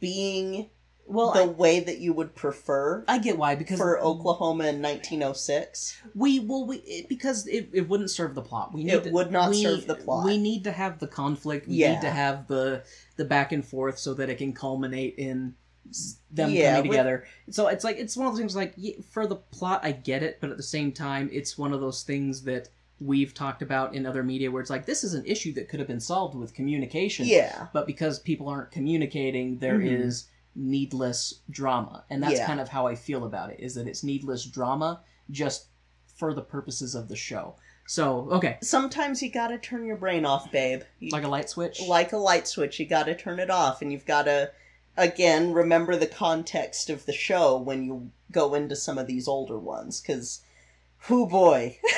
being well, the I, way that you would prefer I get why because for Oklahoma in 1906, we well we it, because it, it wouldn't serve the plot. We need It to- would not we- serve the plot. We need to have the conflict. We Yeah. need to have the the back and forth so that it can culminate in them Yeah, coming with- together. So it's like it's one of those things like for the plot I get it, but at the same time it's one of those things that we've talked about in other media where it's like this is an issue that could have been solved with communication. yeah, But because people aren't communicating, there is Mhm. Needless drama. And that's Yeah. kind of how I feel about it, is that it's needless drama just for the purposes of the show. So, okay. sometimes you gotta turn your brain off, babe. You- Like a light switch? like a light switch, you gotta turn it off, and you've gotta again remember the context of the show when you go into some of these older ones, because, whoo boy.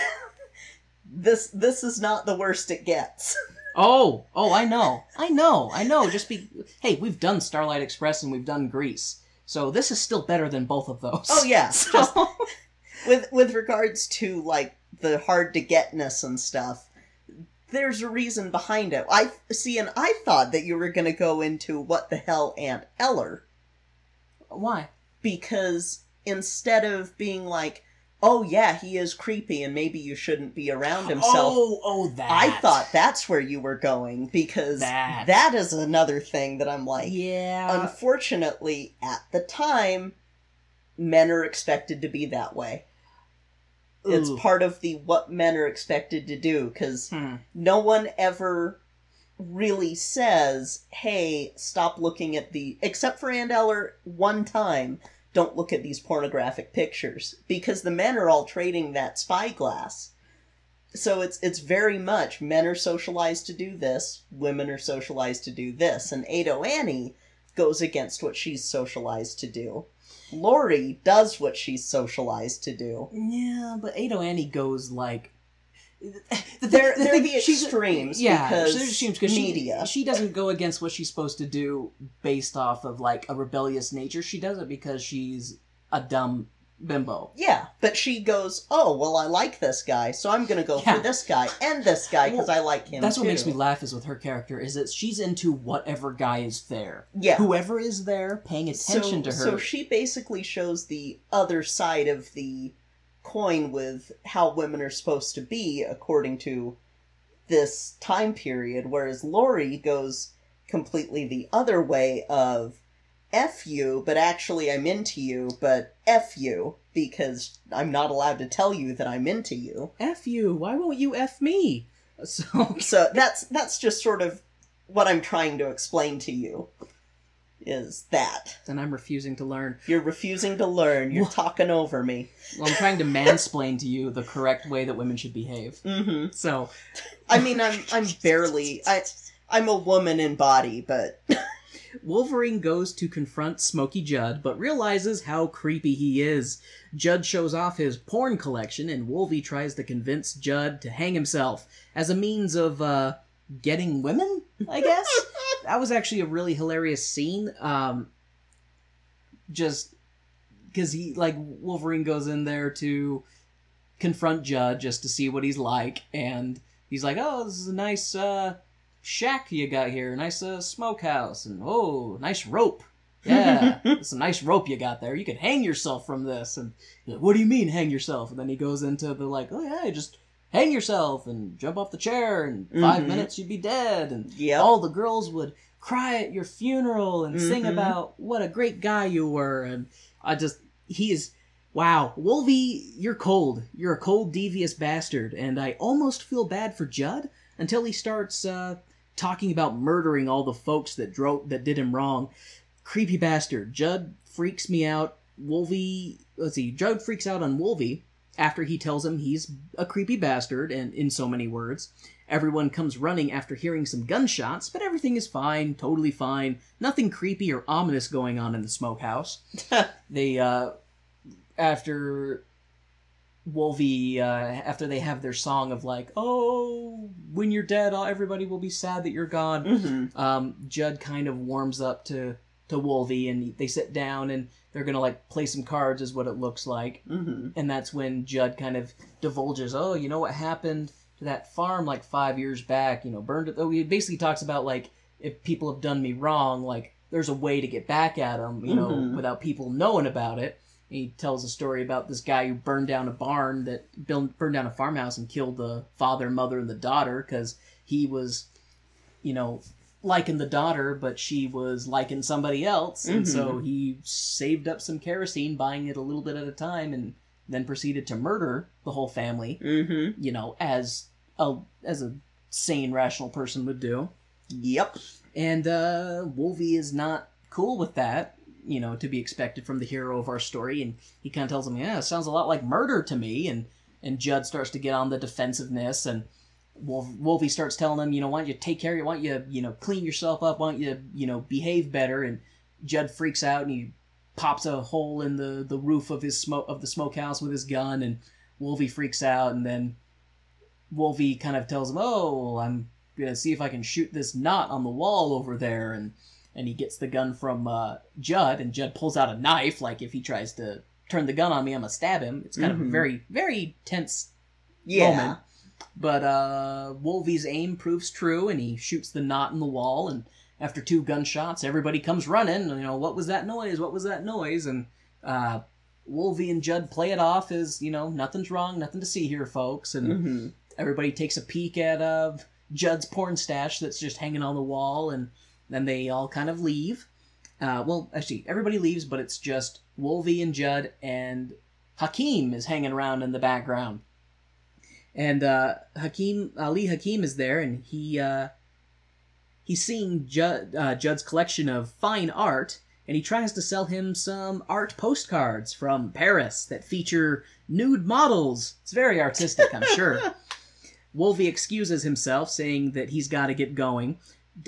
This this is not the worst it gets. Oh, oh, I know. I know. I know. Just be Hey, we've done Starlight Express and we've done Grease. So this is still better than both of those. Oh yeah, So- just with with regards to like the hard to getness and stuff. There's a reason behind it. I see, and I thought that you were going to go into what the hell Aunt Eller Why? because instead of being like, "Oh yeah, he is creepy and maybe you shouldn't be around himself," Oh, oh, that. I thought that's where you were going because That. that is another thing that I'm like. Yeah. Unfortunately, at the time, men are expected to be that way. It's part of the what men are expected to do because Hmm. no one ever really says, "Hey, stop looking at the." Except for Aunt Eller, one time, don't look at these pornographic pictures because the men are all trading that spyglass. So it's it's very much men are socialized to do this, women are socialized to do this, and Ado Annie goes against what she's socialized to do. Laurie does what she's socialized to do. Yeah, but Ado Annie goes like. The They're- the the extremes yeah, because extremes media. She, she doesn't go against what she's supposed to do based off of like a rebellious nature. She does it because she's a dumb bimbo. Yeah, but she goes, "Oh, well, I like this guy, so I'm gonna go Yeah. for this guy and this guy because I like him." That's what makes me laugh is with her character is that she's into whatever guy is there. Yeah. Whoever is there paying attention so, to her. So she basically shows the other side of the coin with how women are supposed to be according to this time period, whereas Laurie goes completely the other way of F you, but actually I'm into you, but F you because I'm not allowed to tell you that I'm into you. F you. Why won't you F me? So So that's that's just sort of what I'm trying to explain to you is that and I'm refusing to learn. you're refusing to learn, you're talking over me. Well, I'm trying to mansplain to you the correct way that women should behave. Mhm. So I mean, I'm I'm barely I I'm a woman in body, but Wolverine goes to confront Smokey Judd, but realizes how creepy he is. Judd shows off his porn collection, and Wolvie tries to convince Judd to hang himself as a means of uh, getting women. I guess that was actually a really hilarious scene. Um, just because he like Wolverine goes in there to confront Judd just to see what he's like, and he's like, "Oh, this is a nice uh, shack you got here, nice uh, smokehouse, and oh, nice rope. Yeah, it's a nice rope you got there. You could hang yourself from this." And like, what do you mean hang yourself? And then he goes into the like, "Oh yeah, just." Hang yourself and jump off the chair. In 5 Mhm. minutes, you'd be dead. And Yep. all the girls would cry at your funeral and sing Mhm. about what a great guy you were. And I just, he is, wow, Wolvie, you're cold. You're a cold, devious bastard. And I almost feel bad for Judd until he starts uh, talking about murdering all the folks that drove that did him wrong. Creepy bastard. Judd freaks me out. Wolvie, let's see, Judd freaks out on Wolvie after he tells him he's a creepy bastard, and in so many words. Everyone comes running after hearing some gunshots, but everything is fine, totally fine. Nothing creepy or ominous going on in the smokehouse. they, uh, after Wolvie, uh, after they have their song of like, oh, when you're dead, everybody will be sad that you're gone. Mhm. Um, Judd kind of warms up to to Wolvie, and they sit down and they're gonna like play some cards, is what it looks like. Mm-hmm. And that's when Judd kind of divulges, "Oh, you know what happened to that farm like five years back? You know, burned it." Oh, he basically talks about like if people have done me wrong, like there's a way to get back at them, you know, Mhm. without people knowing about it. He tells a story about this guy who burned down a barn that built, burned down a farmhouse and killed the father, mother, and the daughter because he was, you know, liking the daughter, but she was liking somebody else, and so he saved up some kerosene, buying it a little bit at a time, and then proceeded to murder the whole family. Mm-hmm. You know, as a as a sane, rational person would do. Yep. And uh, Wolvie is not cool with that, you know, to be expected from the hero of our story. And he kind of tells him, "Yeah, it sounds a lot like murder to me." And and Judd starts to get on the defensiveness, and Wolf, Wolvie starts telling him, "You know, why don't you take care of you? Why don't you, you know, clean yourself up? Why don't you, you know, behave better?" And Judd freaks out and he pops a hole in the the roof of his smoke of the smokehouse with his gun, and Wolfie freaks out, and then Wolfie kind of tells him, "Oh, I'm gonna see if I can shoot this knot on the wall over there," and and he gets the gun from uh, Judd, and Judd pulls out a knife, like if he tries to turn the gun on me, I'm gonna stab him. It's kind of a Mhm. very very tense Yeah. moment. But uh, Wolvie's aim proves true, and he shoots the knot in the wall. And after two gunshots, everybody comes running. You know, what was that noise? What was that noise? And uh, Wolvie and Judd play it off as you know, nothing's wrong, nothing to see here, folks. And Mm-hmm. everybody takes a peek at uh, Judd's porn stash that's just hanging on the wall, and then they all kind of leave. Uh, well, actually, everybody leaves, but it's just Wolvie and Judd, and Hakim is hanging around in the background. And uh, Hakim Ali Hakim is there, and he uh, he's seeing Judd, uh, Judd's collection of fine art, and he tries to sell him some art postcards from Paris that feature nude models. It's very artistic, I'm sure. Wolvie excuses himself, saying that he's got to get going.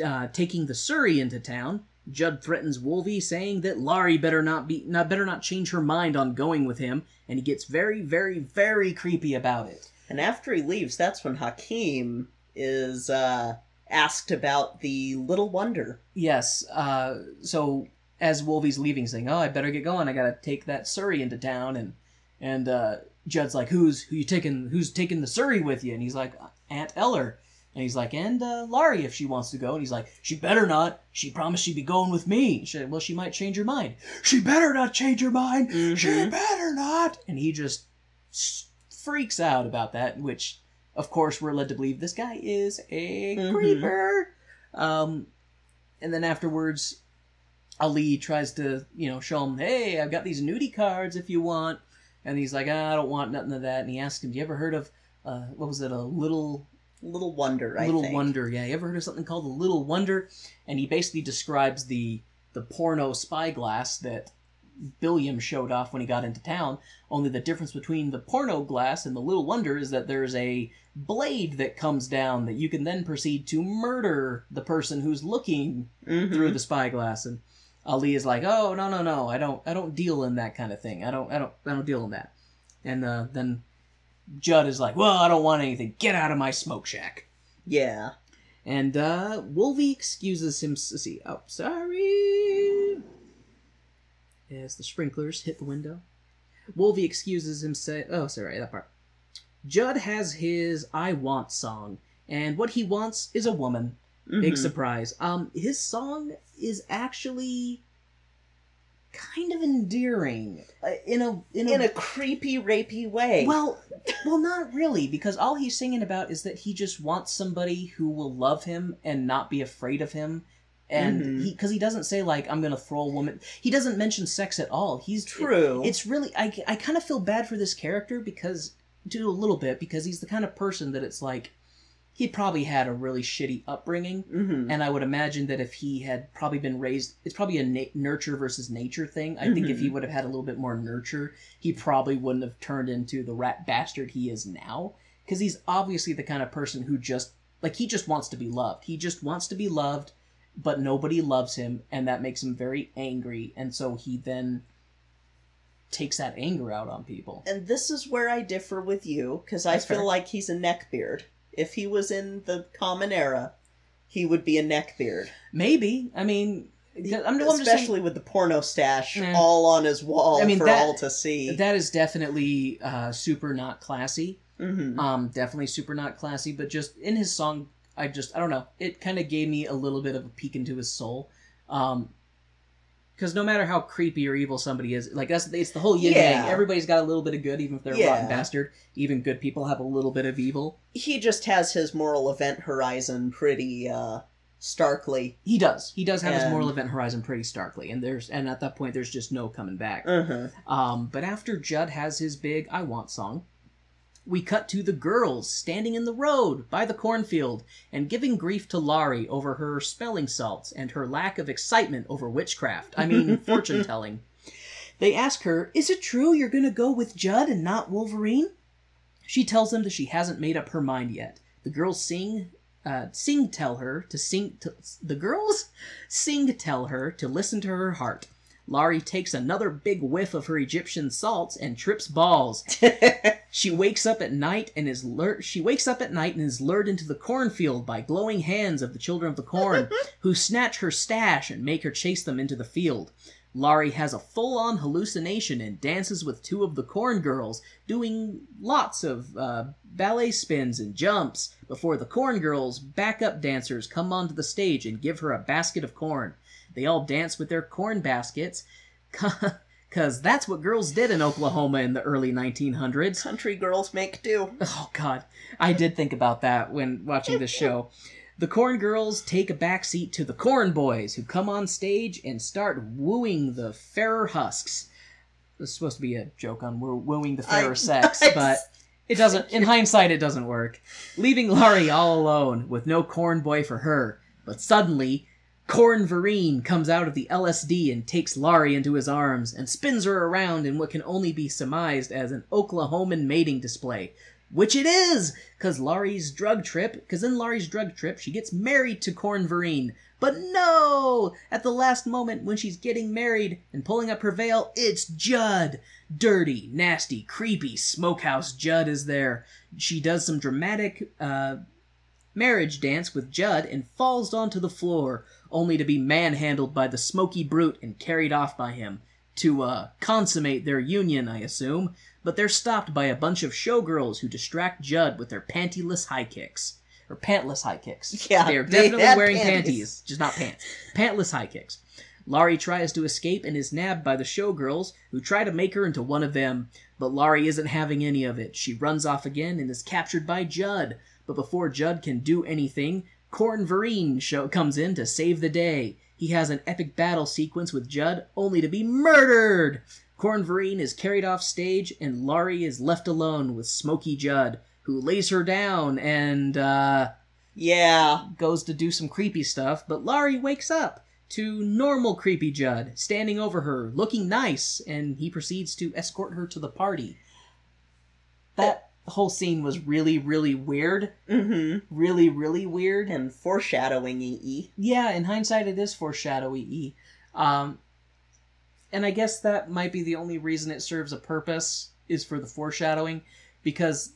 Uh, taking the Surrey into town, Judd threatens Wolvie, saying that Laurie better not be not better not change her mind on going with him, and he gets very, very, very creepy about it. And after he leaves, that's when Hakim is uh, asked about the Little Wonder. Yes. Uh, so as Wolvie's leaving, saying, "Oh, I better get going. I gotta take that Surrey into town," and and uh, Judd's like, "Who's who you taking? Who's taking the Surrey with you?" And he's like, "Aunt Eller." And he's like, "And uh, Laurie, if she wants to go." And he's like, "She better not. She promised she'd be going with me." She said, "Well, she might change her mind." She better not change her mind. She Mhm. better not. And he just freaks out about that, which, of course, we're led to believe this guy is a Mhm. creeper. Um, and then afterwards, Ali tries to, you know, show him, hey, I've got these nudie cards if you want. And he's like, ah, I don't want nothing of that. And he asks him, do you ever heard of, uh, what was it, a little Little Wonder, I Little think. Wonder? Yeah, you ever heard of something called the Little Wonder? And he basically describes the the porno spyglass that Billiam showed off when he got into town. Only the difference between the porno glass and the Little Wonder is that there's a blade that comes down that you can then proceed to murder the person who's looking Mhm. through the spyglass and Ali is like, "Oh, no, no, no. I don't I don't deal in that kind of thing. I don't I don't I don't deal in that." And uh, then Judd is like, "Well, I don't want anything. Get out of my smoke shack." Yeah. And uh Wolvie excuses him see. Oh, sorry. As the sprinklers hit the window. Wolvie excuses himself. Oh, sorry, that part. Judd has his I want song, and what he wants is a woman. Big Mhm. surprise. Um, his song is actually kind of endearing uh, in a in a, In a creepy, rapey way. well, well, not really, because all he's singing about is that he just wants somebody who will love him and not be afraid of him. And Mhm. he, because he doesn't say like I'm gonna throw a woman. He doesn't mention sex at all. He's True. it's really I, I kind of feel bad for this character because to a little bit because he's the kind of person that it's like he probably had a really shitty upbringing hmm and I would imagine that if he had probably been raised, it's probably a na- nurture versus nature thing. I think if he Mhm. would have had a little bit more nurture, he probably wouldn't have turned into the rat bastard he is now. Because he's obviously the kind of person who just, like, he just wants to be loved. He just wants to be loved, but nobody loves him, and that makes him very angry. And so he then takes that anger out on people. And this is where I differ with you, because I feel fair. like he's a neckbeard. If he was in the common era, he would be a neckbeard. Maybe. I mean, I'm, I'm just saying- Especially with the porno stash all on his wall I mean, for that- all to see. that is definitely uh, super not classy. Mhm. Um, definitely super not classy, but just in his song, I just I don't know. It kind of gave me a little bit of a peek into his soul. Um, because no matter how creepy or evil somebody is, like that's it's the whole yin yang. Yeah. Everybody's got a little bit of good, even if they're a rotten bastard. Even good people have a little bit of evil. He just has his moral event horizon pretty uh, starkly. He does. He does have his moral event horizon pretty starkly, and there's and at that point there's just no coming back. Uh-huh. Um, but after Judd has his big I Want song, we cut to the girls standing in the road by the cornfield and giving grief to Laurie over her smelling salts and her lack of excitement over witchcraft. I mean, fortune telling. They ask her, Is it true you're going to go with Judd and not Wolverine? She tells them that she hasn't made up her mind yet. The girls sing. Uh, sing tell her to sing to, the girls sing tell her to listen to her heart Laurie takes another big whiff of her Egyptian salts and trips balls. she wakes up at night and is lured. She wakes up at night and is lured into the cornfield by glowing hands of the children of the corn, who snatch her stash and make her chase them into the field. Laurie has a full-on hallucination and dances with two of the corn girls, doing lots of uh, ballet spins and jumps before the corn girls' backup dancers come onto the stage and give her a basket of corn. They all dance with their corn baskets, because that's what girls did in Oklahoma in the early 1900s. Country girls make do. Oh, God. I did think about that when watching this show. The corn girls take a backseat to the corn boys, who come on stage and start wooing the fairer husks. It's supposed to be a joke on woo- wooing the fairer I- sex, I- but it doesn't. In hindsight, it doesn't work. Leaving Laurie all alone with no corn boy for her. But suddenly, Corn Vereen comes out of the LSD and takes Laurie into his arms and spins her around in what can only be surmised as an Oklahoman mating display. Which it is! Cause Laurie's drug trip, cause in Laurie's drug trip, she gets married to Corn Vereen. But no! At the last moment when she's getting married and pulling up her veil, it's Judd! Dirty, nasty, creepy, smokehouse Judd is there. She does some dramatic, uh, marriage dance with Judd and falls onto the floor, only to be manhandled by the smoky brute and carried off by him. To, uh, consummate their union, I assume, but they're stopped by a bunch of showgirls who distract Judd with their pantyless high kicks. Or pantless high kicks. Yeah, They're definitely had wearing panties. panties, just not pants. Pantless high kicks. Laurie tries to escape and is nabbed by the showgirls, who try to make her into one of them, but Laurie isn't having any of it. She runs off again and is captured by Judd. But before Judd can do anything, Corn Vereen show comes in to save the day. He has an epic battle sequence with Judd, only to be murdered. Corn Vereen is carried off stage, and Laurie is left alone with Smoky Judd, who lays her down and uh, Yeah. goes to do some creepy stuff. But Laurie wakes up to normal creepy Judd standing over her, looking nice, and he proceeds to escort her to the party. That whole scene was really, really weird. Mm-hmm. Really, really weird. And foreshadowing E. Yeah, in hindsight, it is foreshadowy. Um, and I guess that might be the only reason it serves a purpose is for the foreshadowing, because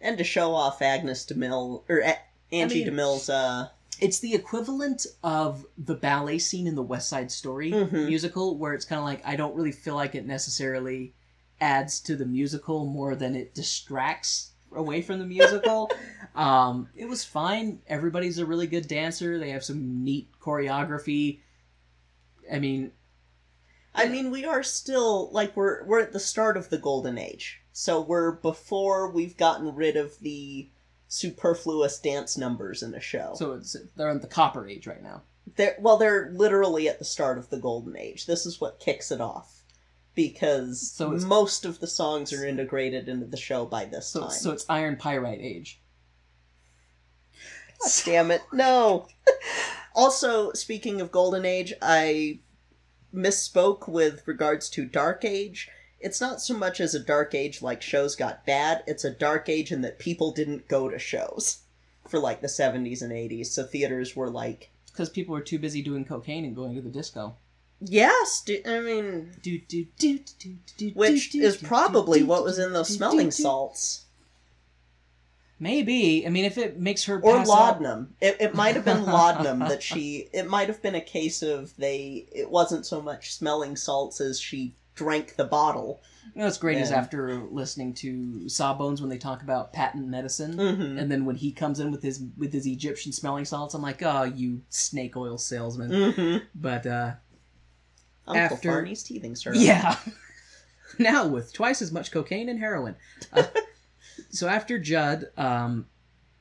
And to show off Agnes DeMille or A- Angie mean- DeMille's uh it's the equivalent of the ballet scene in the West Side Story Mhm. musical, where it's kind of like I don't really feel like it necessarily adds to the musical more than it distracts away from the musical. um, it was fine. Everybody's a really good dancer. They have some neat choreography. I mean, I mean, we are still like we're we're at the start of the golden age. So we're before we've gotten rid of the superfluous dance numbers in a show. so it's they're in the Copper Age right now. they're well, they're literally at the start of the golden age. This is what kicks it off. Because So most of the songs are integrated into the show by this So time. so it's Iron Pyrite Age. God damn it. No. also, speaking of Golden Age, I misspoke with regards to Dark Age. It's not so much as a Dark Age like shows got bad, it's a Dark Age in that people didn't go to shows for like the 70s and 80s. So theaters were like, Because people were too busy doing cocaine and going to the disco. Yes, do, I mean, Do, do, do, do, do, which do, is probably do, what was in those smelling salts. Maybe. I mean, if it makes her or pass out- laudanum. It, it might have been laudanum that she. It might have been a case of they. It wasn't so much smelling salts as she drank the bottle. You know what's great is after listening to Sawbones when they talk about patent medicine, Mhm. and then when he comes in with his with his Egyptian smelling salts, I'm like, oh, you snake oil salesman. Mm-hmm. But uh, Uncle After- Farney's teething syrup. yeah, now with twice as much cocaine and heroin. Uh, so after Judd um,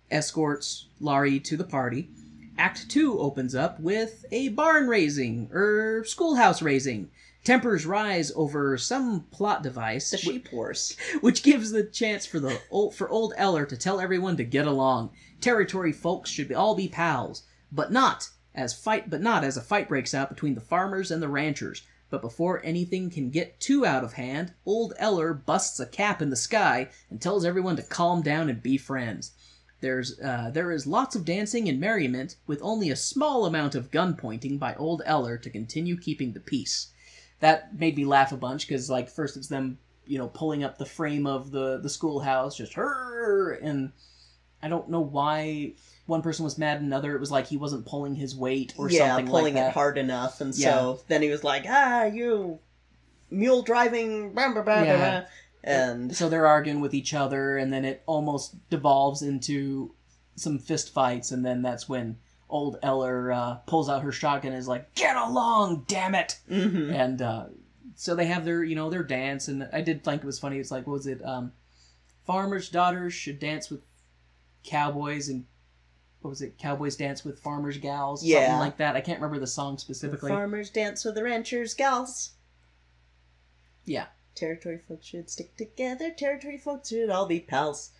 escorts Laurie to the party, Act Two opens up with a barn raising or schoolhouse raising. Tempers rise over some plot device. The sheep horse. which gives the chance for the old, for old Eller to tell everyone to get along. Territory folks should be, all be pals, but not as fight, but not as a fight breaks out between the farmers and the ranchers. But before anything can get too out of hand, old Eller busts a cap in the sky and tells everyone to calm down and be friends. There's uh, there is lots of dancing and merriment, with only a small amount of gun pointing by old Eller to continue keeping the peace. That made me laugh a bunch because like first it's them you know pulling up the frame of the the schoolhouse just her and I don't know why one person was mad another it was like he wasn't pulling his weight or yeah, something pulling like that. it hard enough, and Yeah. so then he was like, "Ah, you mule driving," blah, blah, blah, Yeah. blah," and So they're arguing with each other, and then it almost devolves into some fist fights, and then that's when old Eller uh, pulls out her shotgun and is like, "Get along, damn it!" Mhm. And uh, so they have their, you know, their dance, and I did think it was funny. It's like, what was it? Um, farmers' daughters should dance with cowboys, and what was it? Cowboys dance with farmers' gals, something like that. I can't remember the song specifically. farmers dance with the ranchers, gals. Yeah. Territory folks should stick together. Territory folks should all be pals.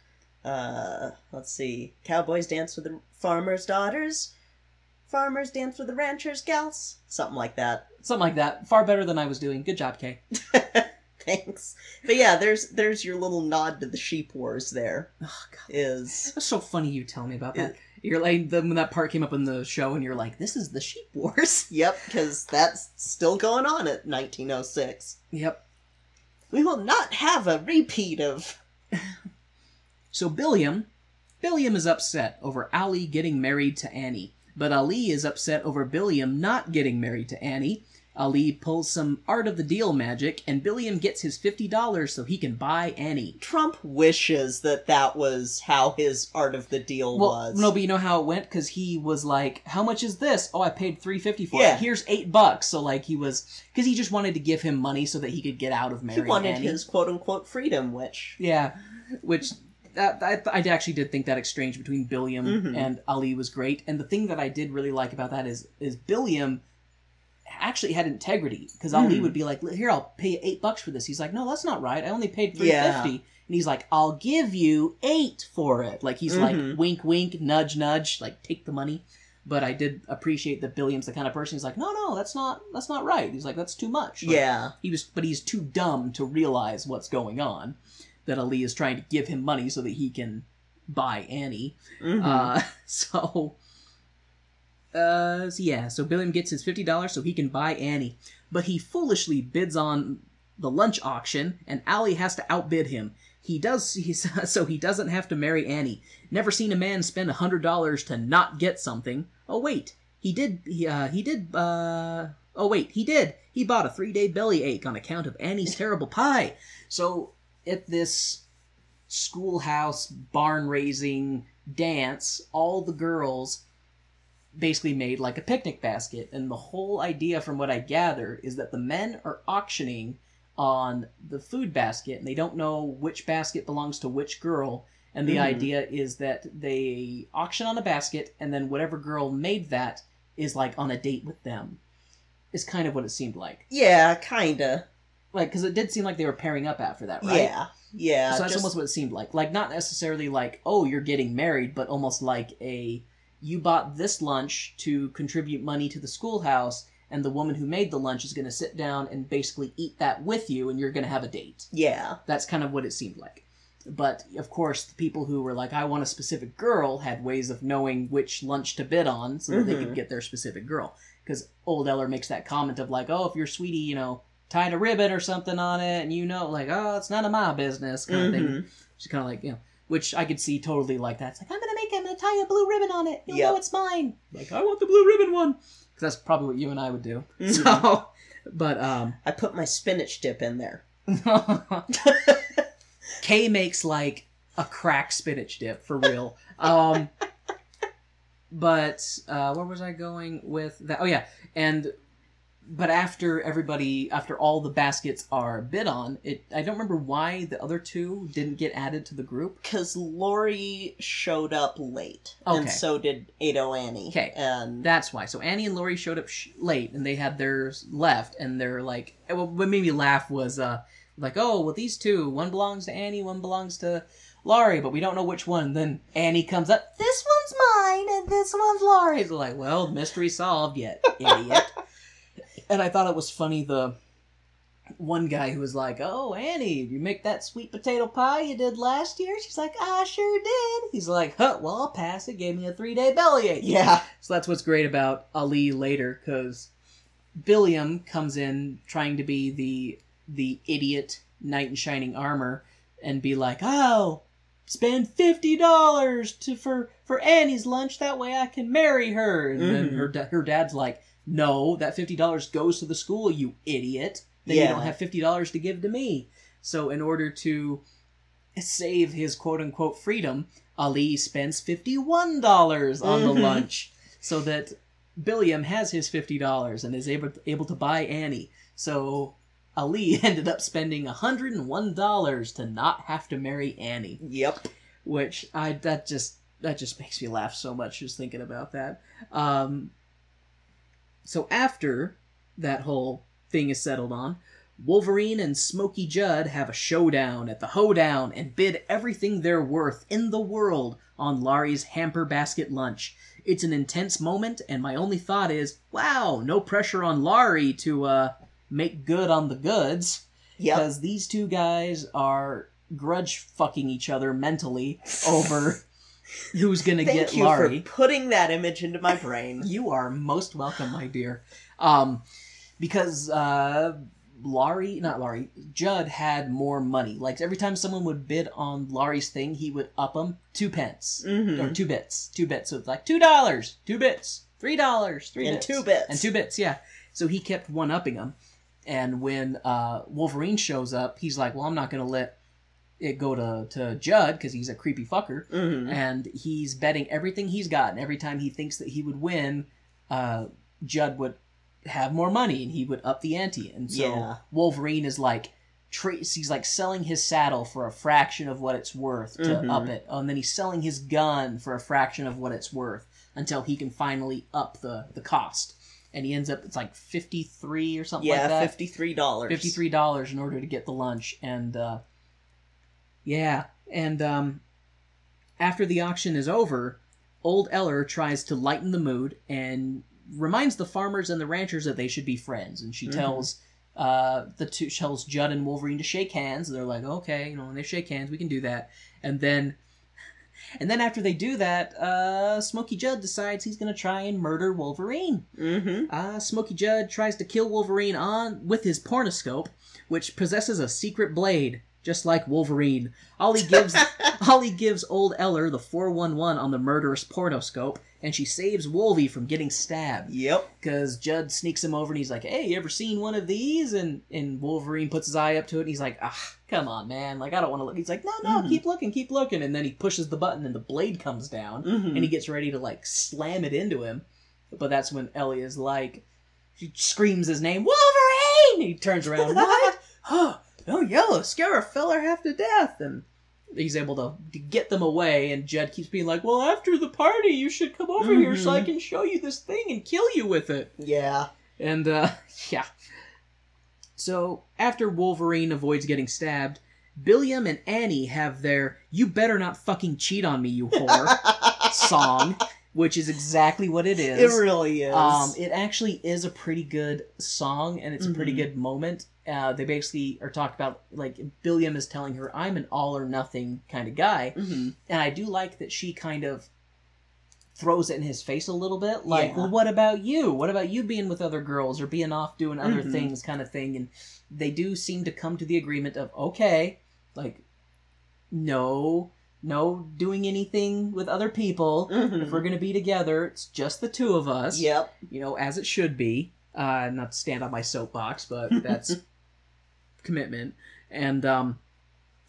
Uh, let's see. Cowboys dance with the farmers' daughters. Farmers dance with the ranchers' gals. Something like that. Something like that. Far better than I was doing. Good job, Kay. Thanks. But yeah, there's there's your little nod to the sheep wars. There Oh, God. is That's so funny you tell me about that. You're like then when that part came up in the show, and you're like, "This is the sheep wars." yep, because that's still going on at 1906. yep. We will not have a repeat of. So Billiam, Billiam is upset over Ali getting married to Annie, but Ali is upset over Billiam not getting married to Annie. Ali pulls some art of the deal magic, and Billiam gets his fifty dollars so he can buy Annie. Trump wishes that that was how his art of the deal Well, was. no, but you know how it went because he was like, "How much is this? Oh, I paid three fifty for Yeah. it. Here's eight bucks." So like he was because he just wanted to give him money so that he could get out of marriage. he wanted Annie. his quote unquote freedom, which Yeah, which that, I, I actually did think that exchange between Billiam Mhm. and Ali was great. And the thing that I did really like about that is is Billiam actually had integrity because Ali Hmm. would be like, "Here, I'll pay you eight bucks for this." He's like, "No, that's not right. I only paid three Yeah. fifty. And he's like, "I'll give you eight for it." Like he's Mhm. like, wink, wink, nudge, nudge, like take the money. But I did appreciate that Billiam's the kind of person. He's like, "No, no, that's not that's not right." He's like, "That's too much." Like, yeah, he was but he's too dumb to realize what's going on that ali is trying to give him money so that he can buy annie Mhm. uh so uh so yeah so billiam gets his $50 so he can buy annie. But he foolishly bids on the lunch auction and ali has to outbid him. He does he's, so he doesn't have to marry annie. Never seen a man spend a hundred dollars to not get something. Oh wait. He did he, uh, he did uh oh wait. He did. He bought a three-day belly ache on account of annie's terrible pie. So at this schoolhouse barn raising dance all the girls basically made like a picnic basket and the whole idea from what i gather is that the men are auctioning on the food basket and they don't know which basket belongs to which girl and the Mhm. idea is that they auction on a basket and then whatever girl made that is like on a date with them is kind of what it seemed like yeah, kinda. like because it did seem like they were pairing up after that right Yeah, yeah. so that's just- almost what it seemed like. Like not necessarily like, oh, you're getting married, but almost like a you bought this lunch to contribute money to the schoolhouse, and the woman who made the lunch is going to sit down and basically eat that with you, and you're going to have a date. yeah, That's kind of what it seemed like. But of course, the people who were like, I want a specific girl, had ways of knowing which lunch to bid on so that they Mhm. could get their specific girl. Because old Eller makes that comment of like, oh, if your sweetie, you know, tied a ribbon or something on it, and you know, like, oh, it's none of my business, kind of thing. She's kind of like, you know, which I could see totally like that. It's like I'm gonna make it, I'm gonna tie a blue ribbon on it. You'll Yep. know it's mine. Like I want the blue ribbon one because that's probably what you and I would do. So, but um, I put my spinach dip in there. Kay makes like a crack spinach dip for real. Um, but uh, where was I going with that? Oh yeah, and but after everybody, after all the baskets are bid on, it I don't remember why the other two didn't get added to the group. Because Laurie showed up late, and so did Ado Annie. 'Kay. and That's why. So Annie and Laurie showed up sh- late, and they had theirs left, and they're like, well, what made me laugh was uh, like, oh, well, these two, one belongs to Annie, one belongs to Laurie, but we don't know which one. Then Annie comes up, this one's mine, and this one's Laurie's. Like, well, mystery solved yet, idiot. and I thought it was funny the one guy who was like, "Oh, Annie, you make that sweet potato pie you did last year?" She's like, "I sure did." He's like, "Huh, well, I'll pass. It gave me a three-day bellyache." yeah, So that's what's great about Ali later, because Billiam comes in trying to be the the idiot knight in shining armor and be like, "Oh, spend fifty dollars to for for Annie's lunch. That way I can marry her." And then Mhm. her her dad's like, "No, that fifty dollars goes to the school, you idiot. Then you don't have fifty dollars to give to me." So in order to save his quote unquote freedom, Ali spends $51 on the Mhm. lunch so that Billiam has his $50 and is able able to buy Annie. So Ali ended up spending $101 to not have to marry Annie, yep. which I that just that just makes me laugh so much just thinking about that. Um so after that whole thing is settled on, Wolverine and Smokey Judd have a showdown at the hoedown and bid everything they're worth in the world on Laurie's hamper basket lunch. It's an intense moment, and my only thought is, wow, no pressure on Laurie to uh, make good on the goods, Yep. because these two guys are grudge fucking each other mentally over who's gonna Thank get you Laurie. for putting that image into my brain. You are most welcome, my dear. Um, because uh, Laurie, not Laurie, Judd had more money. Like every time someone would bid on Laurie's thing, he would up them two pence Mhm. or two bits, two bits. So it's like two dollars, two bits, three dollars, three And bits, two bits. and two bits. Yeah. So he kept one upping them. And when uh, Wolverine shows up, he's like, "Well, I'm not gonna let it go to to Judd because he's a creepy fucker." Mhm. and he's betting everything he's got. And every time he thinks that he would win, uh, Judd would have more money and he would up the ante. And so Yeah. Wolverine is like, tra- he's like selling his saddle for a fraction of what it's worth to Mhm. up it. and then he's selling his gun for a fraction of what it's worth until he can finally up the, the cost. And he ends up, it's like 53 or something Yeah, like that. fifty-three dollars. Fifty-three dollars in order to get the lunch, and uh, yeah, and um, after the auction is over, old Eller tries to lighten the mood and reminds the farmers and the ranchers that they should be friends. And she Mhm. tells uh, the two tells Judd and Wolverine to shake hands. They're like, okay, you know, when they shake hands, we can do that. And then, and then after they do that, uh, Smokey Judd decides he's gonna try and murder Wolverine. Mm-hmm. Uh, Smokey Judd tries to kill Wolverine on with his pornoscope, which possesses a secret blade, just like Wolverine. Ollie gives Ollie gives old Eller the 411 on the murderous pornoscope, and she saves Wolvie from getting stabbed. Yep. Because Judd sneaks him over and he's like, Hey, you ever seen one of these? And and Wolverine puts his eye up to it and he's like, Ah, come on, man. Like, I don't want to look. He's like, No, no, Mhm. keep looking, keep looking. And then he pushes the button and the blade comes down Mm-hmm. and he gets ready to like slam it into him. But that's when Ellie is like, she screams his name, Wolverine! He turns around, what? oh, don't yell, scare a feller half to death. And he's able to, to get them away. And Jed keeps being like, well, after the party, you should come over here so I Mhm. can show you this thing and kill you with it. Yeah. And, uh, yeah. So, after Wolverine avoids getting stabbed, Billiam and Annie have their You Better Not Fucking Cheat on Me, You Whore song, which is exactly what it is. It really is. Um, it actually is a pretty good song, and it's a pretty Mhm. good moment. Uh, they basically are talked about like Billiam is telling her, "I'm an all or nothing kind of guy," hmm and I do like that she kind of throws it in his face a little bit, like, Yeah. "Well, what about you? What about you being with other girls or being off doing other Mhm. things?" kind of thing. And they do seem to come to the agreement of, okay, like, no, no doing anything with other people. Mhm. If we're gonna be together, it's just the two of us. Yep. You know, as it should be. Uh, not to stand on my soapbox, but that's commitment. And um,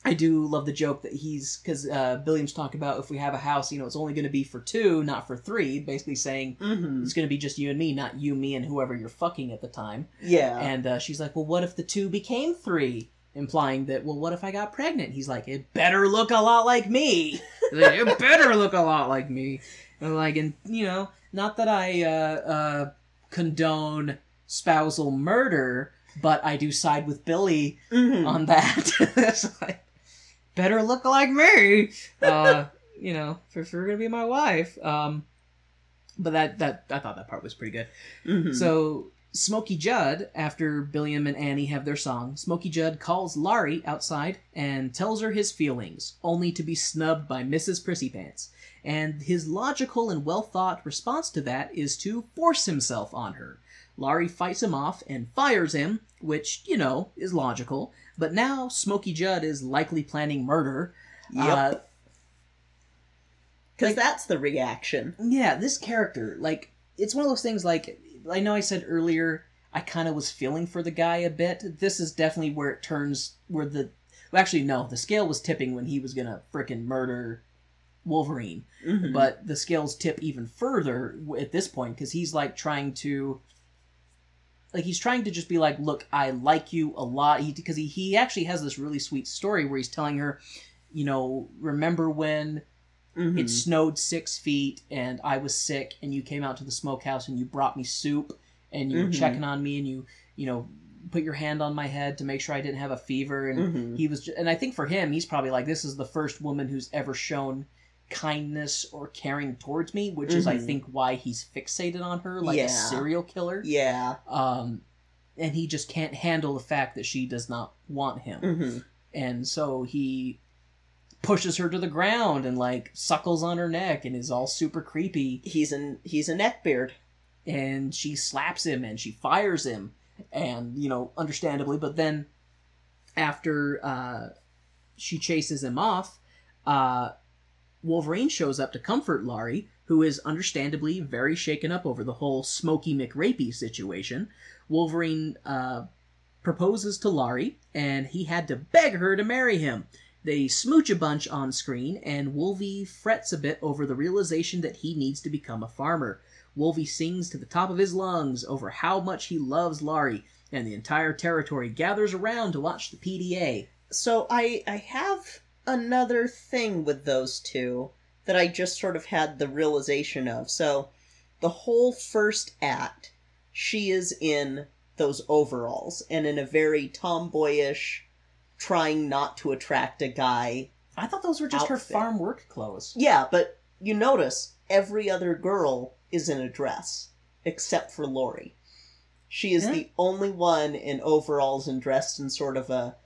I do love the joke that he's because uh, Billiam's talking about if we have a house, you know, it's only going to be for two, not for three. Basically saying hmm it's going to be just you and me, not you, me, and whoever you're fucking at the time. Yeah. And uh, she's like, "Well, what if the two became three? Implying that, well, what if I got pregnant? He's like, it better look a lot like me. Like, it better look a lot like me. And like, and you know, not that I uh, uh, condone spousal murder, but I do side with Billy Mhm. on that. it's like, better look like me. Uh, you know, for if you're gonna be my wife. Um, but that that I thought that part was pretty good. Mhm. So Smokey Judd, after Billiam and Annie have their song, Smokey Judd calls Laurie outside and tells her his feelings, only to be snubbed by Mrs. Prissypants. And his logical and well thought response to that is to force himself on her. Laurie fights him off and fires him, which, you know, is logical. But now Smokey Judd is likely planning murder. Yep. Uh, Because like- that's the reaction. yeah, this character, like, it's one of those things, like, I know I said earlier, I kind of was feeling for the guy a bit. This is definitely where it turns, where the, well, actually, no, the scale was tipping when he was gonna frickin' murder Wolverine. Mhm. But the scales tip even further at this point, because he's, like, trying to, like, he's trying to just be like, look, I like you a lot. Because he, he actually has this really sweet story where he's telling her, you know, remember when Mhm. it snowed six feet and I was sick and you came out to the smokehouse and you brought me soup and you were Mhm. checking on me and you you know put your hand on my head to make sure I didn't have a fever and Mhm. he was ju- and I think for him he's probably like this is the first woman who's ever shown kindness or caring towards me which is I Mhm. think why he's fixated on her like a serial killer yeah. um and he just can't handle the fact that she does not want him hmm and so he pushes her to the ground and like suckles on her neck and is all super creepy He's an he's a neckbeard. and she slaps him and she fires him and you know understandably but then after uh she chases him off uh wolverine shows up to comfort laurie who is understandably very shaken up over the whole smoky mcrapey situation. Wolverine uh proposes to laurie and he had to beg her to marry him. They smooch a bunch on screen and wolvie frets a bit over the realization that he needs to become a farmer. Wolvie sings to the top of his lungs over how much he loves Laurie, and the entire territory gathers around to watch the PDA. So I I have another thing with those two that I just sort of had the realization of. So the whole first act, she is in those overalls and in a very tomboyish, trying not to attract a guy. I thought those were just her farm work clothes. Yeah, but you notice every other girl is in a dress except for Laurie. She is Yeah. the only one in overalls and dressed in sort of a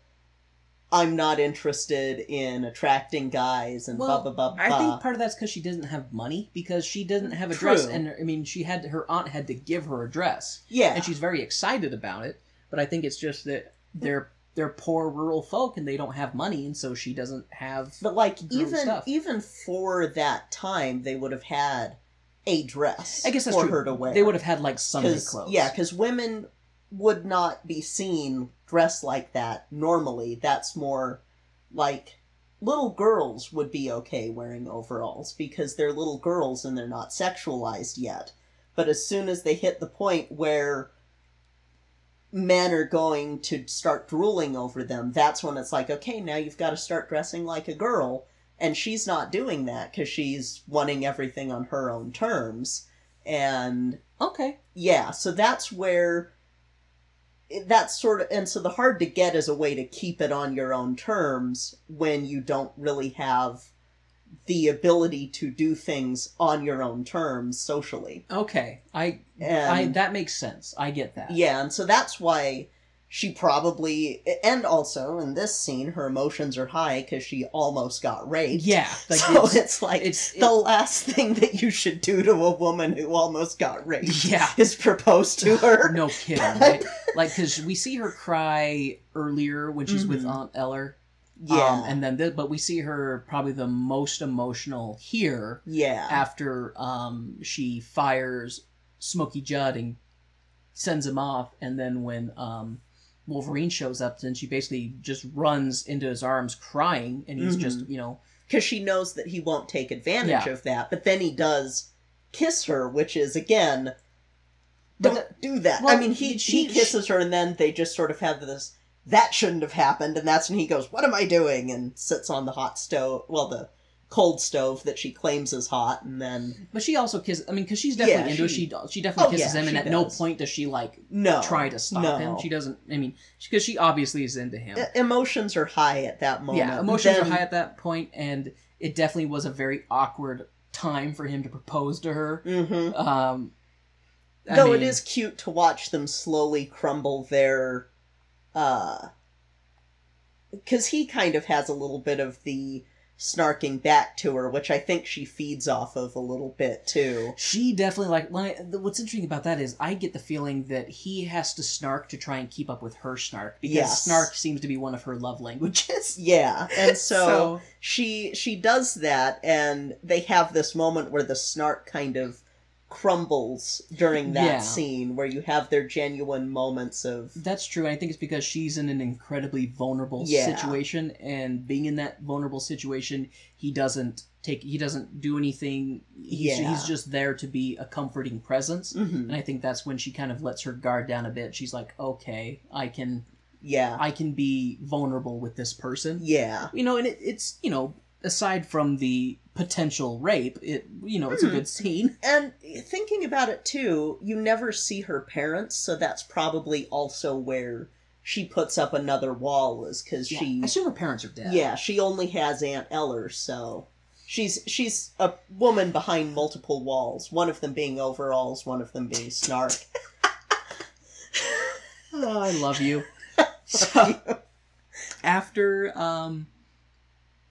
I'm not interested in attracting guys and Well, blah blah blah. I think part of that's because she doesn't have money because she doesn't have a dress, and I mean she had her aunt had to give her a dress, yeah, and she's very excited about it. But I think it's just that they're they're poor rural folk and they don't have money, and so she doesn't have. but like even stuff. even for that time, they would have had a dress. I guess that's for true. her to wear. They would have had like Sunday clothes. Yeah, because women would not be seen dressed like that normally. That's more like little girls would be okay wearing overalls because they're little girls and they're not sexualized yet. But as soon as they hit the point where men are going to start drooling over them, that's when it's like, okay, now you've got to start dressing like a girl. And she's not doing that because she's wanting everything on her own terms. And Okay. yeah, so that's where that's sort of and so the hard to get is a way to keep it on your own terms when you don't really have the ability to do things on your own terms socially. Okay. I And I that makes sense. I get that. yeah, and so that's why she probably and also in this scene her emotions are high cuz she almost got raped. Yeah. Like so it's, it's, like it's the last thing that you should do to a woman who almost got raped yeah. is propose to her. No kidding. Right? like because we see her cry earlier when she's with Mhm. Aunt Eller, Yeah. Um, and then, th- but we see her probably the most emotional here yeah. after um, she fires Smokey Judd and sends him off, and then when um, Wolverine shows up, and she basically just runs into his arms crying, and he's just mm-hmm. you know because she knows that he won't take advantage Yeah. of that. But then he does kiss her, which is again, don't do that. well, I mean, he she- he kisses her, and then they just sort of have this. That shouldn't have happened, and that's when he goes, "What am I doing?" and sits on the hot stove, well, the cold stove that she claims is hot, and then But she also kisses. I mean, because she's definitely Yeah, into she- it. She she definitely Oh, kisses yeah, him, and she at no does. point does she like no try to stop no. him. She doesn't. I mean, because she obviously is into him. E- emotions are high at that moment. yeah, emotions Then- are high at that point, and it definitely was a very awkward time for him to propose to her. Mhm. Um, I Though it mean, is cute to watch them slowly crumble their, uh, because he kind of has a little bit of the snarking back to her, which I think she feeds off of a little bit too. She definitely like what's interesting about that is I get the feeling that he has to snark to try and keep up with her snark because Yes. snark seems to be one of her love languages. Yeah, and so, So- she she does that, and they have this moment where the snark kind of crumbles during that Yeah. scene, where you have their genuine moments of That's true. And I think it's because she's in an incredibly vulnerable Yeah. situation, and being in that vulnerable situation, he doesn't take, he doesn't do anything. He's, Yeah. he's just there to be a comforting presence. Mhm. And I think that's when she kind of lets her guard down a bit. She's like, okay, I can, yeah, I can be vulnerable with this person. yeah. You know, and it, it's you know, aside from the potential rape, it you know, it's a Hmm. good scene. And thinking about it too, you never see her parents, so that's probably also where she puts up another wall, is because I she, assume her parents are dead. yeah, she only has Aunt Eller, so she's she's a woman behind multiple walls. One of them being overalls, one of them being snark. Oh, I love you. So, after um,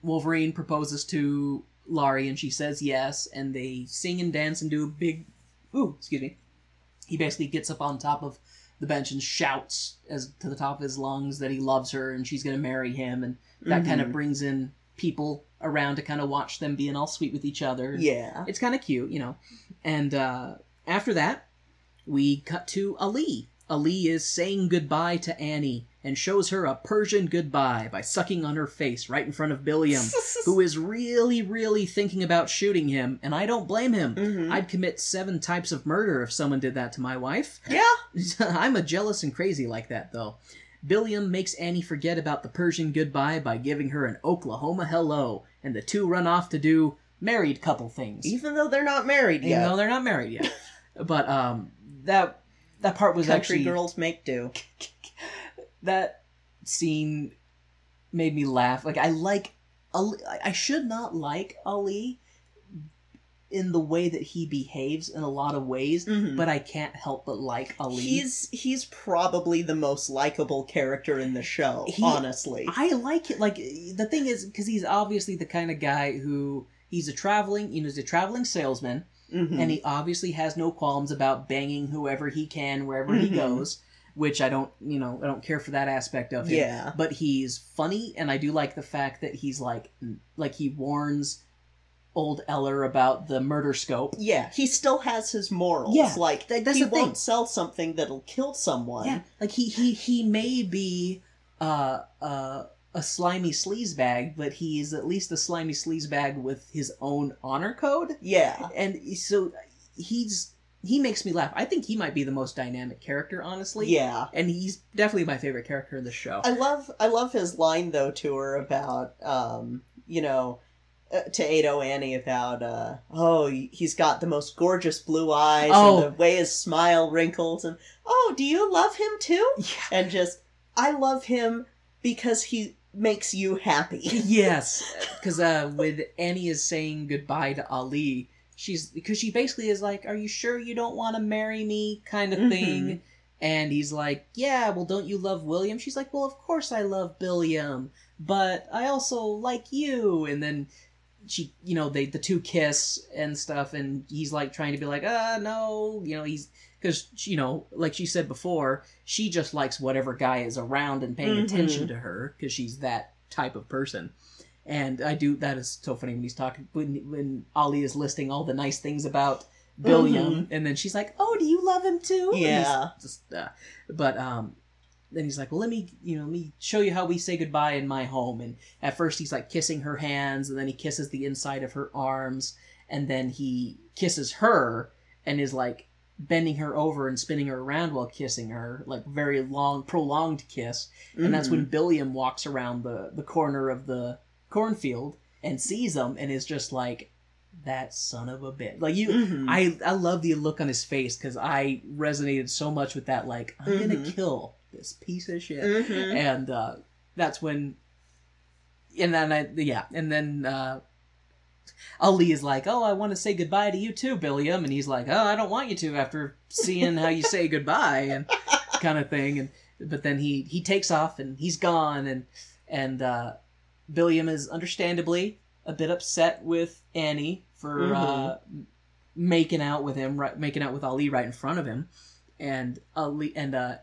Wolverine proposes to Laurie and she says yes, and they sing and dance and do a big, ooh, excuse me. He basically gets up on top of the bench and shouts as to the top of his lungs that he loves her and she's going to marry him, and that kind of brings in people around to kind of watch them being all sweet with each other. yeah, It's kind of cute, you know. And uh, after that, we cut to Ali. Ali is saying goodbye to Annie and shows her a Persian goodbye by sucking on her face right in front of Billiam, who is really, really thinking about shooting him, and I don't blame him. Mhm. I'd commit seven types of murder if someone did that to my wife. yeah, I'm a jealous and crazy like that, though. Billiam makes Annie forget about the Persian goodbye by giving her an Oklahoma hello, and the two run off to do married couple things even though they're not married even yet. though they're not married yet. but um, that that part was Country actually girls make do. That scene made me laugh. Like I like Ali, I should not like Ali in the way that he behaves in a lot of ways, Mhm. but I can't help but like Ali. He's he's probably the most likable character in the show, He- honestly. I like it. Like the thing is, because he's obviously the kind of guy who he's a traveling, you know, he's a traveling salesman. Mhm. and he obviously has no qualms about banging whoever he can wherever he Mhm. goes which i don't you know i don't care for that aspect of him Yeah. but he's funny and i do like the fact that he's like like he warns old eller about the murder scope Yeah, he still has his morals. Yeah, like th- that's he the thing. won't sell something that'll kill someone. yeah like he he he may be uh uh a slimy sleazebag but he's at least a slimy sleazebag with his own honor code Yeah. and so he's he makes me laugh i think he might be the most dynamic character honestly Yeah. and he's definitely my favorite character in the show. I love I love his line though to her about um you know uh, to Ado Annie about uh oh he's got the most gorgeous blue eyes Oh. and the way his smile wrinkles and oh do you love him too Yeah. and just I love him because he makes you happy yes, because uh, when Annie is saying goodbye to Ali, she's because she basically is like, "Are you sure you don't want to marry me?" kind of thing. Mhm. And he's like, "Yeah, well, don't you love William?" She's like, "Well, of course I love Billiam, but I also like you." And then she, you know, they the two kiss and stuff, and he's like trying to be like, "Ah, no," you know, he's because you know, like she said before, she just likes whatever guy is around and paying Mhm. attention to her because she's that type of person. And I do that is so funny when he's talking when when Ali is listing all the nice things about Billiam, and then she's like, "Oh, do you love him too?" Yeah. just, uh, but um, then he's like, "Well, let me, you know, let me show you how we say goodbye in my home." And at first, he's like kissing her hands, and then he kisses the inside of her arms, and then he kisses her, and is like bending her over and spinning her around while kissing her, like very long, prolonged kiss. And that's when Billiam walks around the the corner of the cornfield and sees him, and is just like, "That son of a bitch!" Like you. Mhm. I I love the look on his face because I resonated so much with that. Like I'm gonna Mhm. kill this piece of shit, Mhm. and uh, that's when, and then I yeah, and then uh, Ali is like, "Oh, I want to say goodbye to you too, Billiam," and he's like, "Oh, I don't want you to after seeing how you say goodbye and kind of thing." And but then he he takes off and he's gone, and and uh, Billiam is understandably a bit upset with Annie for uh, making out with him, right, making out with Ali right in front of him, and Ali and uh,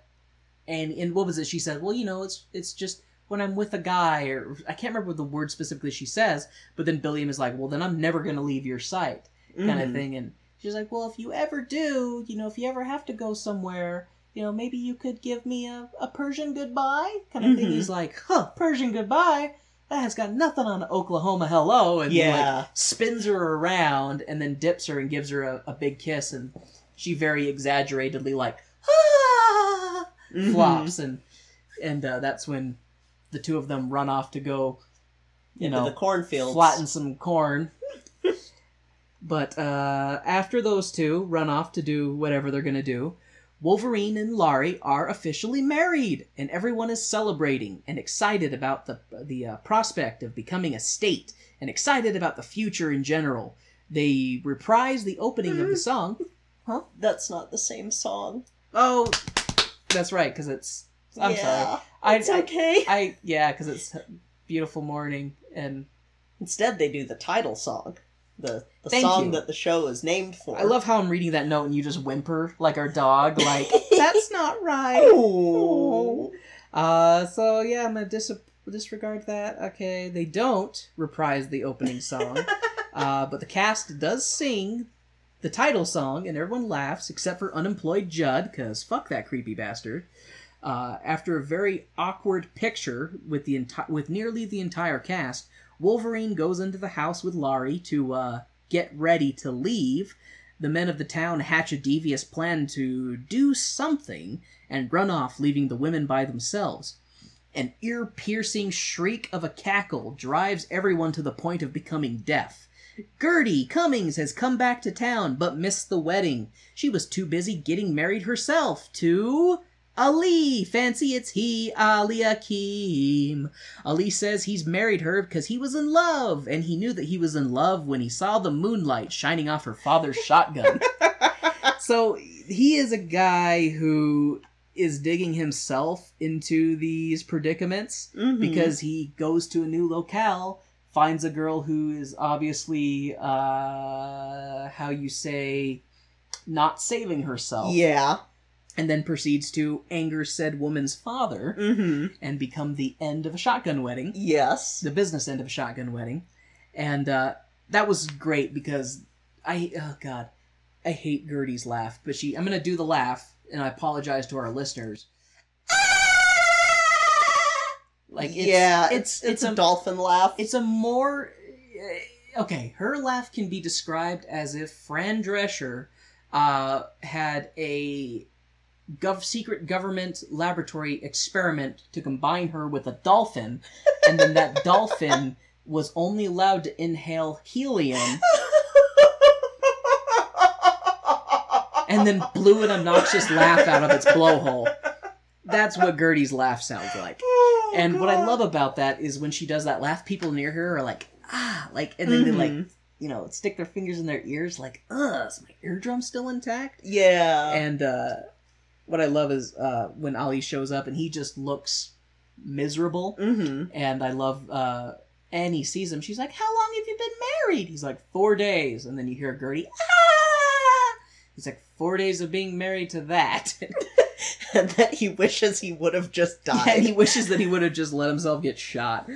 and and what was it? She said, "Well, you know, it's it's just." When I'm with a guy, or I can't remember what the word specifically she says, but then Billiam is like, "Well, then I'm never gonna leave your sight," kind of Mhm. thing. And she's like, "Well, if you ever do, you know, if you ever have to go somewhere, you know, maybe you could give me a, a Persian goodbye, kind of thing." Mhm. He's like, "Huh, Persian goodbye? That has got nothing on Oklahoma hello." And he, like, spins her around and then dips her and gives her a, a big kiss, and she very exaggeratedly like ah Mhm. flops, and and uh, that's when the two of them run off to go, you Into know, the cornfield, flatten some corn. but uh, after those two run off to do whatever they're gonna do, Wolverine and Laurie are officially married, and everyone is celebrating and excited about the the uh, prospect of becoming a state, and excited about the future in general. They reprise the opening of the song. Huh? That's not the same song. Oh, that's right, because it's. I'm yeah, sorry. It's I, okay. I yeah, because it's beautiful morning and Instead, they do the title song, the the Thank song you. that the show is named for. I love how I'm reading that note and you just whimper like our dog, like that's not right. Oh. Uh, so yeah, I'm gonna dis- disregard that. Okay, they don't reprise the opening song, uh, but the cast does sing the title song, and everyone laughs except for unemployed Judd, cause fuck that creepy bastard. Uh, after a very awkward picture with the enti- with nearly the entire cast, Wolverine goes into the house with Laurie to uh, get ready to leave. The men of the town hatch a devious plan to do something and run off, leaving the women by themselves. An ear piercing shriek of a cackle drives everyone to the point of becoming deaf. Gertie Cummings has come back to town but missed the wedding. She was too busy getting married herself to. Ali! Fancy it's he, Ali Hakim. Ali says he's married her because he was in love, and he knew that he was in love when he saw the moonlight shining off her father's shotgun. so he is a guy who is digging himself into these predicaments Mhm. because he goes to a new locale, finds a girl who is obviously, uh, how you say, not saving herself, yeah. And then proceeds to anger said woman's father Mm-hmm. and become the end of a shotgun wedding, Yes. the business end of a shotgun wedding, and uh, that was great because I, oh god, I hate Gertie's laugh, but she, I'm gonna do the laugh, and I apologize to our listeners. Like it's, yeah, it's it's, it's a, a dolphin laugh. it's a more uh, okay. Her laugh can be described as if Fran Drescher uh, had a gov- secret government laboratory experiment to combine her with a dolphin, and then that dolphin was only allowed to inhale helium, and then blew an obnoxious laugh out of its blowhole. That's what Gertie's laugh sounds like. Oh, And what I love about that is when she does that laugh, people near her are like, ah, like, and then they like, Mhm. you know, stick their fingers in their ears, like, ugh, is my eardrum still intact? Yeah. And uh, what I love is uh, when Ali shows up and he just looks miserable. mm-hmm. And I love uh, Annie sees him. She's like, how long have you been married? He's like, four days. And then you hear Gertie, ah! He's like, four days of being married to that. and that he wishes he would have just died. and he wishes that he would have just let himself get shot.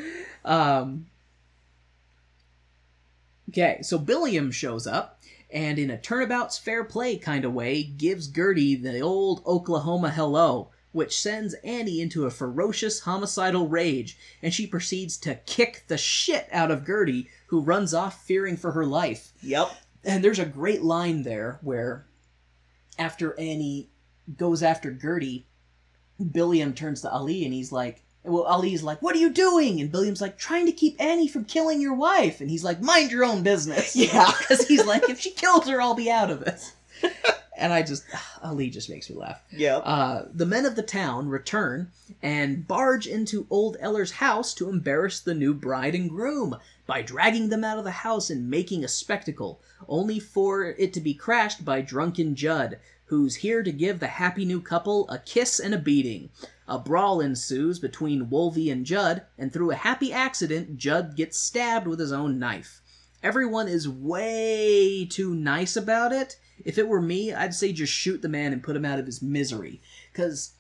Um, okay, so Billiam shows up, and in a turnabout's fair play kind of way, gives Gertie the old Oklahoma hello, which sends Annie into a ferocious homicidal rage, and she proceeds to kick the shit out of Gertie, who runs off fearing for her life. Yep. And there's a great line there where, after Annie goes after Gertie, Billiam turns to Ali and he's like, well, Ali's like, what are you doing? And Billiam's like, trying to keep Annie from killing your wife. And he's like, mind your own business. Yeah. Because he's like, if she kills her, I'll be out of it. and I just, Ali just makes me laugh. Yeah. Uh, the men of the town return and barge into Old Eller's house to embarrass the new bride and groom by dragging them out of the house and making a spectacle, only for it to be crashed by drunken Judd, who's here to give the happy new couple a kiss and a beating. A brawl ensues between Wolvie and Judd, and through a happy accident, Judd gets stabbed with his own knife. Everyone is way too nice about it. If it were me, I'd say just shoot the man and put him out of his misery. Cause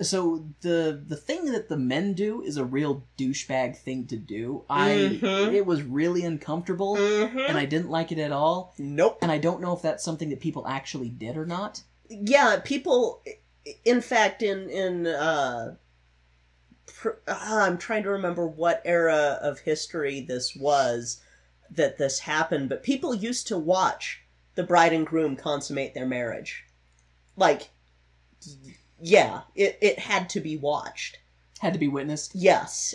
so the the thing that the men do is a real douchebag thing to do. I Mhm. it was really uncomfortable Mhm. and I didn't like it at all. Nope. And I don't know if that's something that people actually did or not. Yeah, people. In fact, in in uh, pr- uh, I'm trying to remember what era of history this was that this happened, but people used to watch the bride and groom consummate their marriage. Like, yeah, it it had to be watched. Had to be witnessed. Yes.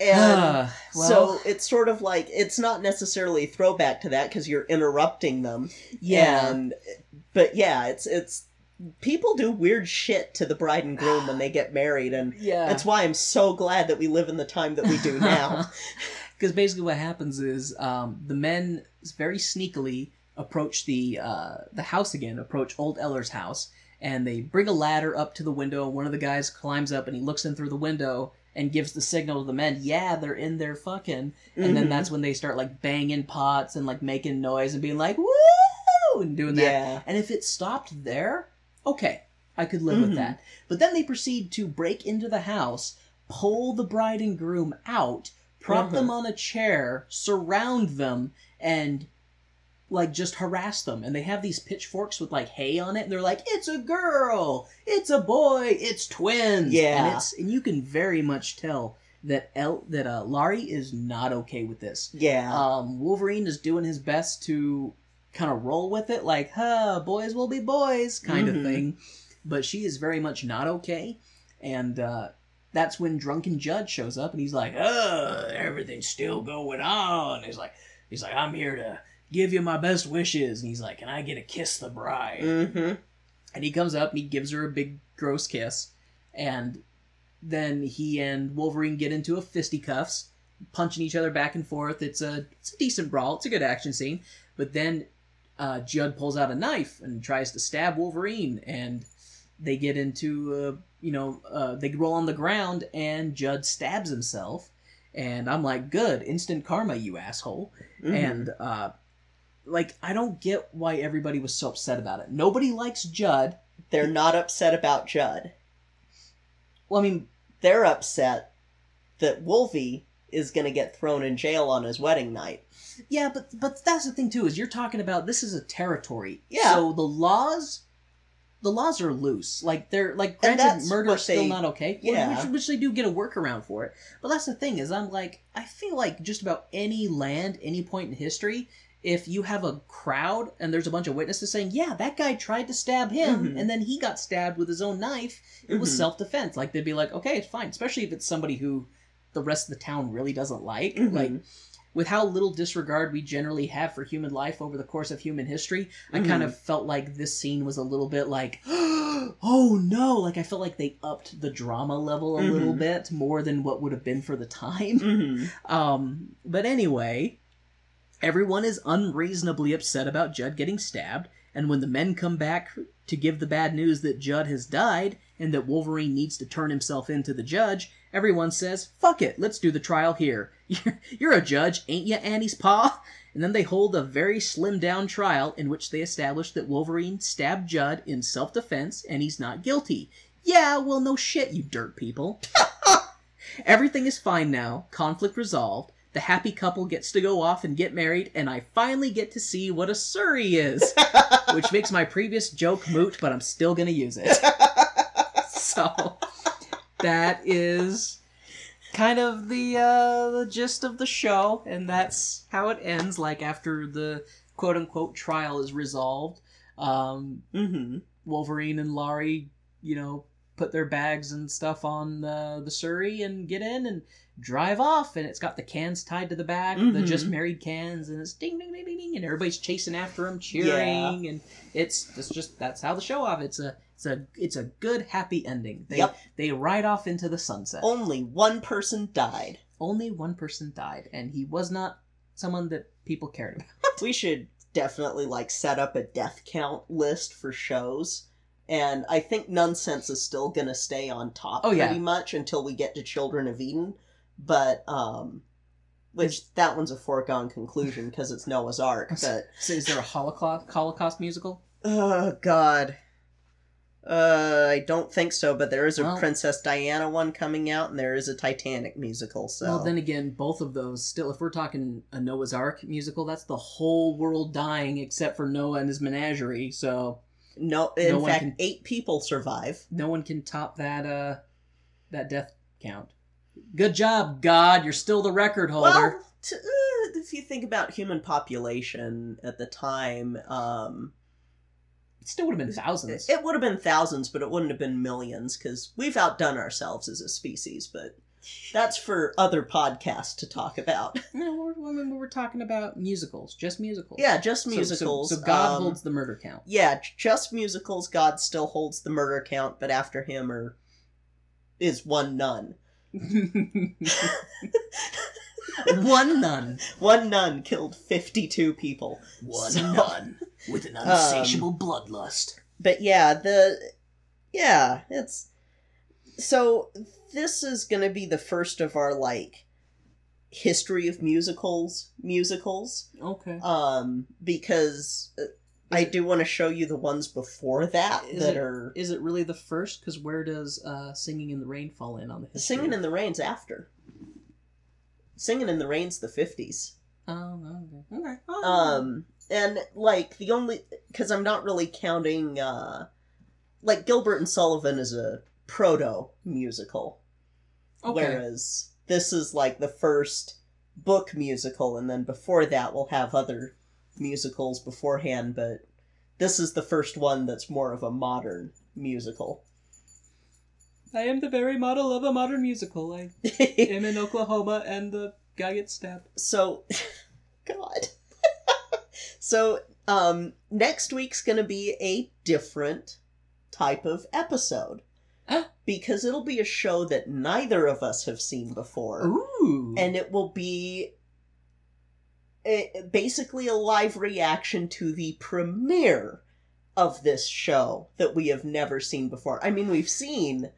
And Ah, well, so it's sort of like it's not necessarily a throwback to that because you're interrupting them. yeah. And but yeah, it's it's people do weird shit to the bride and groom when they get married and yeah. that's why I'm so glad that we live in the time that we do now. Because basically, what happens is um, the men very sneakily approach the uh, the house again, approach Old Eller's house, and they bring a ladder up to the window. One of the guys climbs up and he looks in through the window and gives the signal to the men. Yeah, they're in there fucking. And then Mhm. that's when they start like banging pots and like making noise and being like woo and doing that. Yeah. And if it stopped there, okay, I could live with Mhm. that. But then they proceed to break into the house, pull the bride and groom out, prop Uh-huh. them on a chair, surround them, and like just harass them. And they have these pitchforks with like hay on it, and they're like, "It's a girl, it's a boy, it's twins." Yeah. and it's and you can very much tell that El that uh, Laurie is not okay with this. Yeah. Um, Wolverine is doing his best to kind of roll with it, like, huh, boys will be boys, kind Mhm. of thing. But she is very much not okay. And uh, that's when Drunken Judd shows up and he's like, uh, everything's still going on. He's like, he's like, I'm here to give you my best wishes. And he's like, can I get a kiss the bride? mm-hmm. And he comes up and he gives her a big gross kiss. And then he and Wolverine get into a fisticuffs, punching each other back and forth. It's a it's a decent brawl. It's a good action scene. But then uh, Judd pulls out a knife and tries to stab Wolverine, and they get into uh, you know uh, they roll on the ground, and Judd stabs himself. And I'm like, good, instant karma, you asshole. Mm-hmm. And uh, like, I don't get why everybody was so upset about it. Nobody likes Judd. they're not upset about Judd. Well, I mean, They're upset that Wolvie is going to get thrown in jail on his wedding night. Yeah, but but that's the thing too is you're talking about this is a territory. Yeah. So the laws, the laws are loose. Like they're like And granted that's murder what is still they- not okay. yeah. Which, which they do get a workaround for it. But that's the thing is I'm like I feel like just about any land, any point in history. If you have a crowd and there's a bunch of witnesses saying, "Yeah, that guy tried to stab him, Mhm. and then he got stabbed with his own knife," it was Mhm. self-defense. Like they'd be like, "Okay, it's fine," especially if it's somebody who the rest of the town really doesn't like. Mhm. Like with how little disregard we generally have for human life over the course of human history, I Mhm. kind of felt like this scene was a little bit like, oh no! Like I felt like they upped the drama level a little Mhm. bit more than what would have been for the time. Mm-hmm. Um, but anyway, everyone is unreasonably upset about Judd getting stabbed, and when the men come back to give the bad news that Judd has died and that Wolverine needs to turn himself into the judge, everyone says, "Fuck it, let's do the trial here. You're, a judge, ain't ya, Annie's pa?" and then they hold a very slim down trial in which they establish that Wolverine stabbed Judd in self defense and he's not guilty. Yeah, well, no shit, you dirt people. Everything is fine now, conflict resolved. The happy couple gets to go off and get married, and I finally get to see what a Surrey is. which makes my previous joke moot, but I'm still gonna use it. so that is kind of the uh, the gist of the show, and that's how it ends. Like after the quote unquote trial is resolved, um, Mm-hmm. Wolverine and Laurie, you know, put their bags and stuff on uh, the Surrey and get in and drive off. And it's got the cans tied to the back, the Mhm. just married cans, and it's ding ding ding ding ding, and everybody's chasing after them, cheering, and it's it's just that's how the show off. It's a it's a it's a good happy ending. They Yep. they ride off into the sunset. Only one person died. Only one person died, and he was not someone that people cared about. we should definitely like set up a death count list for shows. And I think Nunsense is still gonna stay on top Oh, yeah. pretty much until we get to Children of Eden. But um which that one's a foregone conclusion because it's Noah's Ark. But So is there a Holocaust Holocaust musical? oh god. Uh, I don't think so, but there is a Well- Princess Diana one coming out, and there is a Titanic musical. So Well, then again, both of those still, if we're talking a Noah's Ark musical, that's the whole world dying except for Noah and his menagerie. So no, in no fact, can- eight people survive. no one can top that uh that death count. Good job, God. You're still the record holder. Well, t- uh, if you think about human population at the time, um, it still would have been thousands. it would have been thousands, but it wouldn't have been millions because we've outdone ourselves as a species. But that's for other podcasts to talk about. no, we're, we're, we're talking about musicals, just musicals. Yeah, just So- so- musicals. So, God um, holds the murder count. Yeah, just musicals. God still holds the murder count, but after him are is one nun. One nun. One nun killed fifty-two people. One So- nun with an insatiable bloodlust. but yeah the yeah it's so this is gonna be the first of our like history of musicals musicals Okay. um because uh, i it- do want to show you the ones before that that it- are Is it really the first? Because where does uh, "Singing in the Rain" fall in on the history? singing in the rain's after singing in the rain's the 50s Oh, okay. Okay. Oh. um and like the only because i'm not really counting uh like gilbert and sullivan is a proto musical okay. whereas this is like the first book musical and then before that we'll have other musicals beforehand but this is the first one that's more of a modern musical I am the very model of a modern musical. I am in Oklahoma, and the guy gets stabbed. so god so um next week's gonna be a different type of episode. Because it'll be a show that neither of us have seen before Ooh. and it will be a, basically a live reaction to the premiere of this show that we have never seen before. I mean, we've seen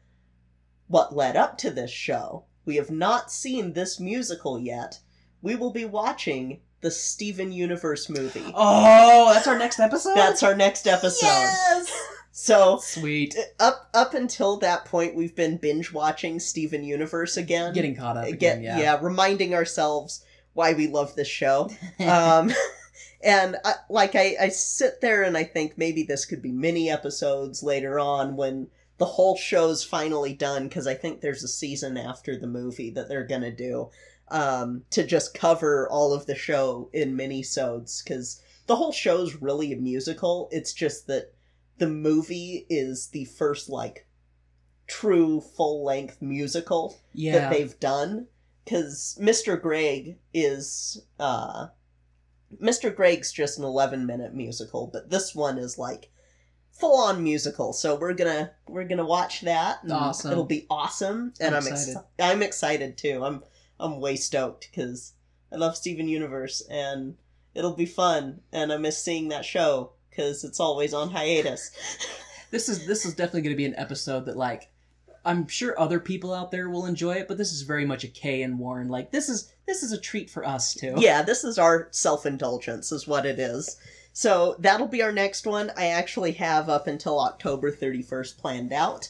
what led up to this show. We have not seen this musical yet. We will be watching the Steven Universe movie. oh, that's our next episode. That's our next episode. So sweet. up up until that point, we've been binge watching Steven Universe again. Getting caught up Get- again. yeah. reminding ourselves why we love this show. um, and I, like I, I sit there and I think maybe this could be mini episodes later on when the whole show's finally done because I think there's a season after the movie that they're gonna do um, to just cover all of the show in mini-sodes because the whole show's really a musical. It's just that the movie is the first like true full-length musical yeah. that they've done because Mr. Greg is uh Mr. Greg's just an 11 minute musical but this one is like full on musical so we're gonna we're gonna watch that and Awesome. it'll be awesome and I'm I'm, excited. excited I'm excited too I'm I'm way stoked because I love Steven Universe and it'll be fun and I miss seeing that show because it's always on hiatus this is this is definitely going to be an episode that like I'm sure other people out there will enjoy it, but this is very much a Kay and Warren. Like this is this is a treat for us too. Yeah, this is our self indulgence, is what it is. So that'll be our next one. I actually have up until October 31st planned out.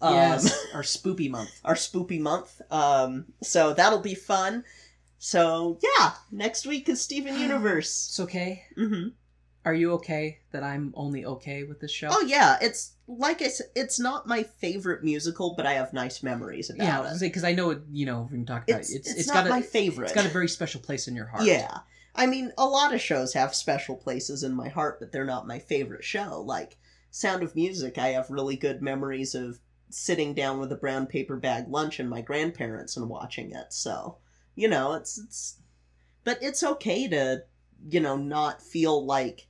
Um, Yes, our spoopy month. our spoopy month. Um, so that'll be fun. So yeah, next week is Steven Universe. It's okay. hmm Are you okay that I'm only okay with this show? Oh yeah, it's like I said, it's not my favorite musical, but I have nice memories about yeah, it. because I know it. You know, we can talk about It's, it. it's, It's, it's not got my a favorite. it's got a very special place in your heart. Yeah. I mean, a lot of shows have special places in my heart, but they're not my favorite show. Like Sound of Music, I have really good memories of sitting down with a brown paper bag lunch and my grandparents and watching it. So, you know, it's it's but it's okay to, you know, not feel like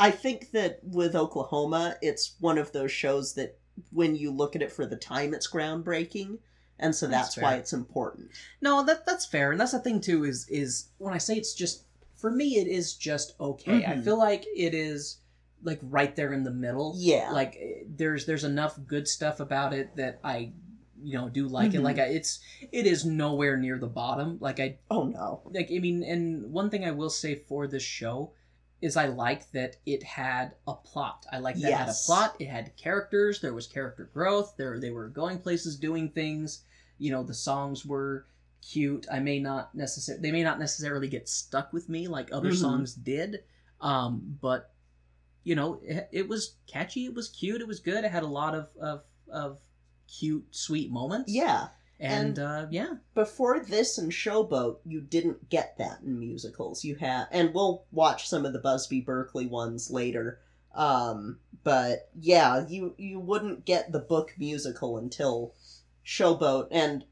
I think that with Oklahoma, it's one of those shows that when you look at it for the time it's groundbreaking, and so That's that's, why it's important. No, that that's fair, and that's the thing too. Is is when I say it's just for me, it is just okay. I Mhm. feel like it is like right there in the middle. Yeah. Like eh, there's there's enough good stuff about it that I, you know, do like it. Mhm. Like I, it's it is nowhere near the bottom. Like I Oh no. like I mean, and one thing I will say for this show is I like that it had a plot. I like that it had a plot. It had characters. There was character growth. There they were going places, doing things. You know, the songs were cute. I may not necessarily they may not necessarily get stuck with me like other Mhm. songs did. Um, but you know, it, it was catchy. It was cute. It was good. It had a lot of of of cute, sweet moments. Yeah. And, and- uh, yeah, before this and Showboat, you didn't get that in musicals. You had, and we'll watch some of the Busby Berkeley ones later. Um, but yeah, you you wouldn't get the book musical until Showboat, and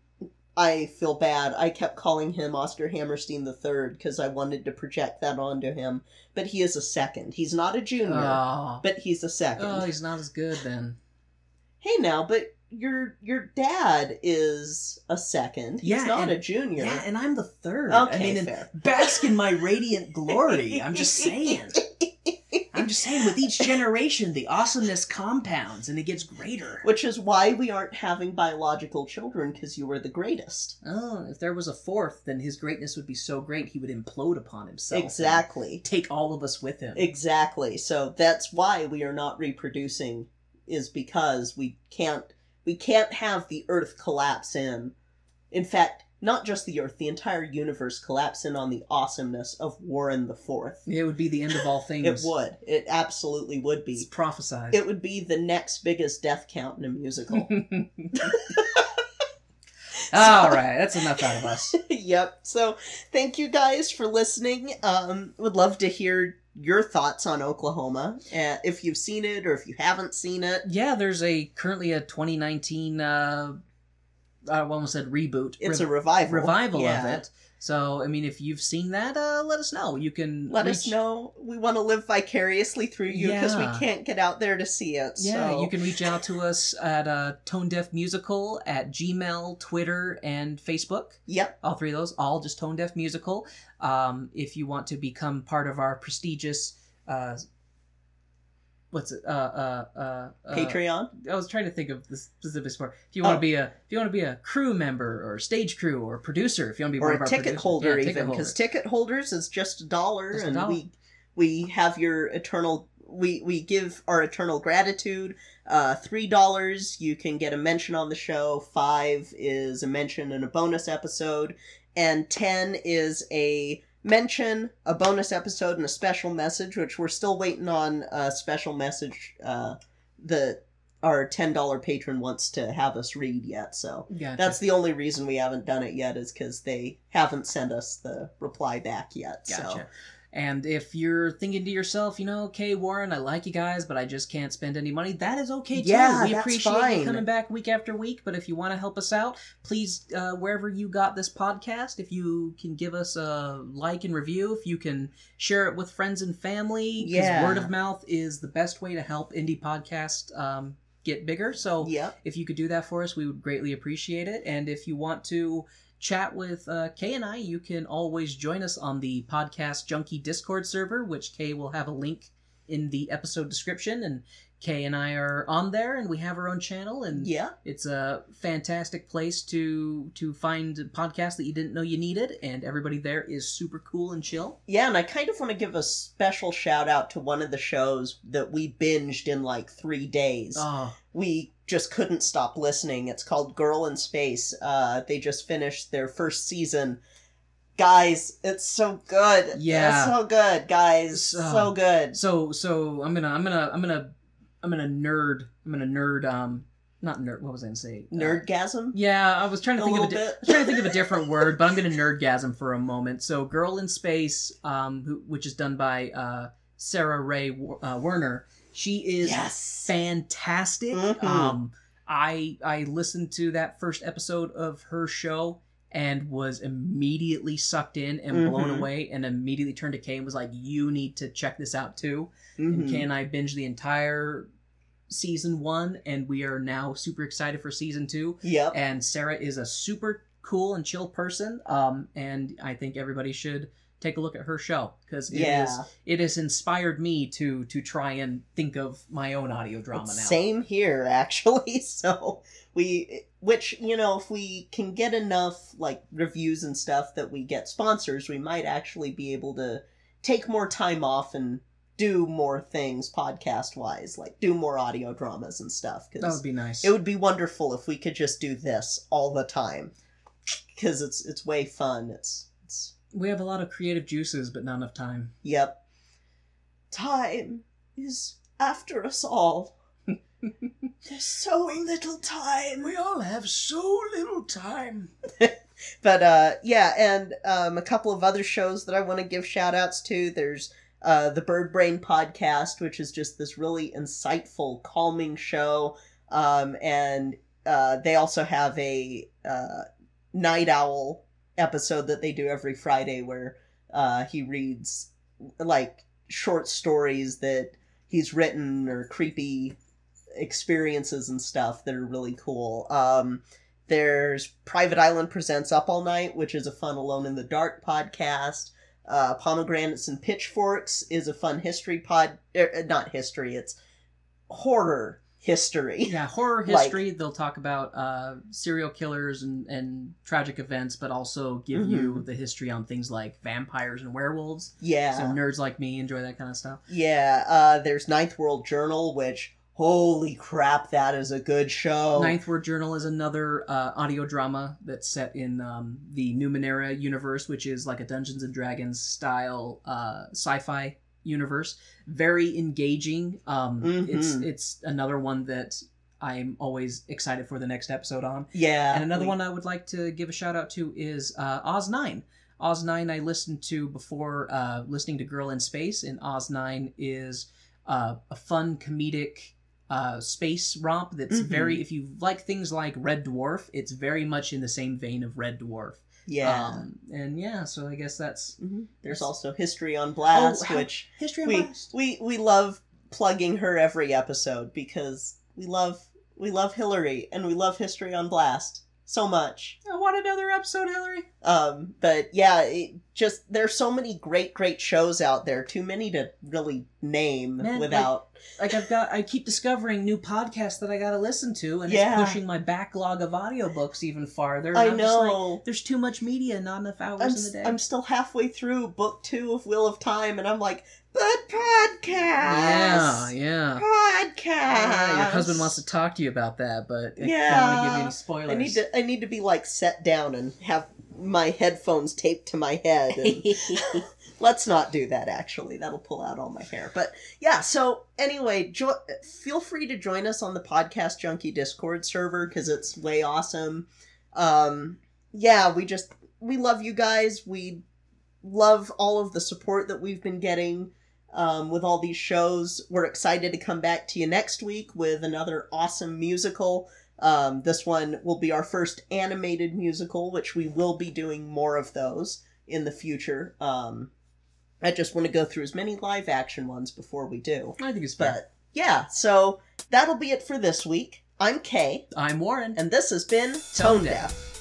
I feel bad. I kept calling him Oscar Hammerstein the third because I wanted to project that onto him, but he is a second. He's not a junior, oh, but he's a second. oh, he's not as good then. hey, now, but. Your your dad is a second. He's Yeah, not and- a junior. Yeah, and I'm the third. Okay, I mean, fair. bask in my radiant glory. I'm just saying. I'm just saying, with each generation, the awesomeness compounds and it gets greater. Which is why we aren't having biological children because you were the greatest. Oh, if there was a fourth, then his greatness would be so great he would implode upon himself. Exactly. Take all of us with him. Exactly. So that's why we are not reproducing is because we can't we can't have the earth collapse in. In fact, not just the earth, the entire universe collapse in on the awesomeness of Warren the Fourth. it would be the end of all things. It would. It absolutely would It's be. prophesied. It would be the next biggest death count in a musical. all right, that's enough out of us. yep. So thank you guys for listening. Um, would love to hear your thoughts on Oklahoma, uh, if you've seen it or if you haven't seen it. Yeah, there's a currently a 2019. Uh, I almost said reboot. It's Rev- a revival. revival Yeah. of it. So, I mean, if you've seen that, uh, let us know. You can Let us know. We want to live vicariously through you because Yeah. we can't get out there to see it. Yeah, so. you can reach out to us at uh, Tone Deaf Musical at Gmail, Twitter, and Facebook. Yep. All three of those, all just Tone Deaf Musical. Um, if you want to become part of our prestigious, uh, what's it? Uh, uh, uh, uh, Patreon. I was trying to think of the specific sport. If you want to Oh. be a, if you want to be a crew member or stage crew or producer, if you want to be Or one a of our ticket producers. holder, Yeah, even because ticket holders is just a dollar, Just a and dollar. we we have your eternal. We we give our eternal gratitude. Uh, three dollars, you can get a mention on the show. Five is a mention in a bonus episode, and ten is a mention, a bonus episode, and a special message. Which we're still waiting on a special message. Uh, the our ten dollar patron wants to have us read yet, so Gotcha. that's the only reason we haven't done it yet is because they haven't sent us the reply back yet. Gotcha. So And if you're thinking to yourself, you know, okay, Warren, I like you guys, but I just can't spend any money, that is okay too. Yeah, we that's appreciate fine. you coming back week after week. But if you want to help us out, please, uh, wherever you got this podcast, if you can give us a like and review, if you can share it with friends and family, because Yeah. word of mouth is the best way to help indie podcast um, get bigger. So yep, if you could do that for us, we would greatly appreciate it. And if you want to chat with uh, Kay and I, you can always join us on the Podcast Junkie Discord server, which Kay will have a link in the episode description. And Kay and I are on there, and we have our own channel, and Yeah. it's a fantastic place to to find podcasts that you didn't know you needed, and everybody there is super cool and chill. Yeah, and I kind of want to give a special shout out to one of the shows that we binged in like three days. Oh, we just couldn't stop listening. It's called Girl in Space. Uh, they just finished their first season. Guys, it's so good. Yeah. It's so good, guys. So- So good. so so I'm gonna I'm gonna I'm gonna I'm gonna nerd I'm gonna nerd um not nerd what was I gonna say Uh, Nerdgasm? yeah, I was trying to A think of a di-. Trying to think of a different word, but I'm going to nerdgasm for a moment. So, Girl in Space, um, who, which is done by uh, Sarah Rhea uh, Werner, she is Yes. fantastic. Mhm. Um, I I listened to that first episode of her show and was immediately sucked in and blown Mhm. away, and immediately turned to Kay and was like, "You need to check this out too." And Mhm. Kay and I binged the entire season one, and we are now super excited for season two Yep. and Sarah is a super cool and chill person. Um, and I think everybody should take a look at her show because it Yeah. is- it has inspired me to to try and think of my own audio drama now. Same here, actually. So we, which you know, if we can get enough like reviews and stuff that we get sponsors, we might actually be able to take more time off and do more things podcast wise, like do more audio dramas and stuff. Cause that would be nice. it would be wonderful if we could just do this all the time. Because it's it's way fun. It's it's we have a lot of creative juices, but not enough time. Yep. Time is after us all. There's so little time. We all have so little time. But uh yeah, and um a couple of other shows that I want to give shout outs to. There's uh the Bird Brain podcast, which is just this really insightful, calming show. Um and uh they also have a uh night owl episode that they do every Friday where uh he reads like short stories that he's written or creepy experiences and stuff that are really cool. Um there's Private Island Presents Up All Night, which is a fun Alone in the Dark podcast. Uh, Pomegranates and Pitchforks is a fun history pod. Er, not history, it's horror history. Yeah, horror Like- history. they'll talk about uh, serial killers and, and tragic events, but also give you the history on things like vampires and werewolves. Yeah. So nerds like me enjoy that kind of stuff. Yeah. Uh, there's Ninth World Journal, which, holy crap, that is a good show. Ninth World Journal is another uh, audio drama that's set in um, the Numenera universe, which is like a Dungeons and Dragons style uh, sci-fi universe. Very engaging. Um, It's Mhm. it's another one that I'm always excited for the next episode on. Yeah. And another we- one I would like to give a shout out to is uh, Oz Nine. Oz Nine I listened to before uh, listening to Girl in Space, and Oz Nine is uh, a fun comedic uh, space romp that's Mhm. very. If you like things like Red Dwarf, it's very much in the same vein of Red Dwarf. Yeah. Um, and yeah, so I guess that's Mhm. There's also History on Blast, Oh, which history of we Blast. we we love plugging her every episode because we love we love Hillary and we love History on Blast so much. I want another episode, Hillary. Um, but yeah, it just there's so many great great shows out there. Too many to really name Man, without. Like I've got, I keep discovering new podcasts that I got to listen to, and Yeah. it's pushing my backlog of audiobooks even farther. I I'm just like, know. there's too much media, not enough hours I'm, in the day. I'm still halfway through book two of Wheel of Time, and I'm like, but podcast, yeah, yeah. podcast. Yeah, Your husband wants to talk to you about that, but I don't want to give you any spoilers. I need to I need to be like set down and have my headphones taped to my head. And let's not do that. Actually, that'll pull out all my hair. But yeah. So anyway, jo- feel free to join us on the podcast junkie Discord server because it's way awesome. Um, yeah, we just we love you guys. We love all of the support that we've been getting. Um, with all these shows, we're excited to come back to you next week with another awesome musical. Um, this one will be our first animated musical, which we will be doing more of those in the future. Um, I just want to go through as many live action ones before we do. I think it's fair. But yeah, so that'll be it for this week. I'm Kay, I'm Warren. and this has been Tone Tone Deaf. Deaf.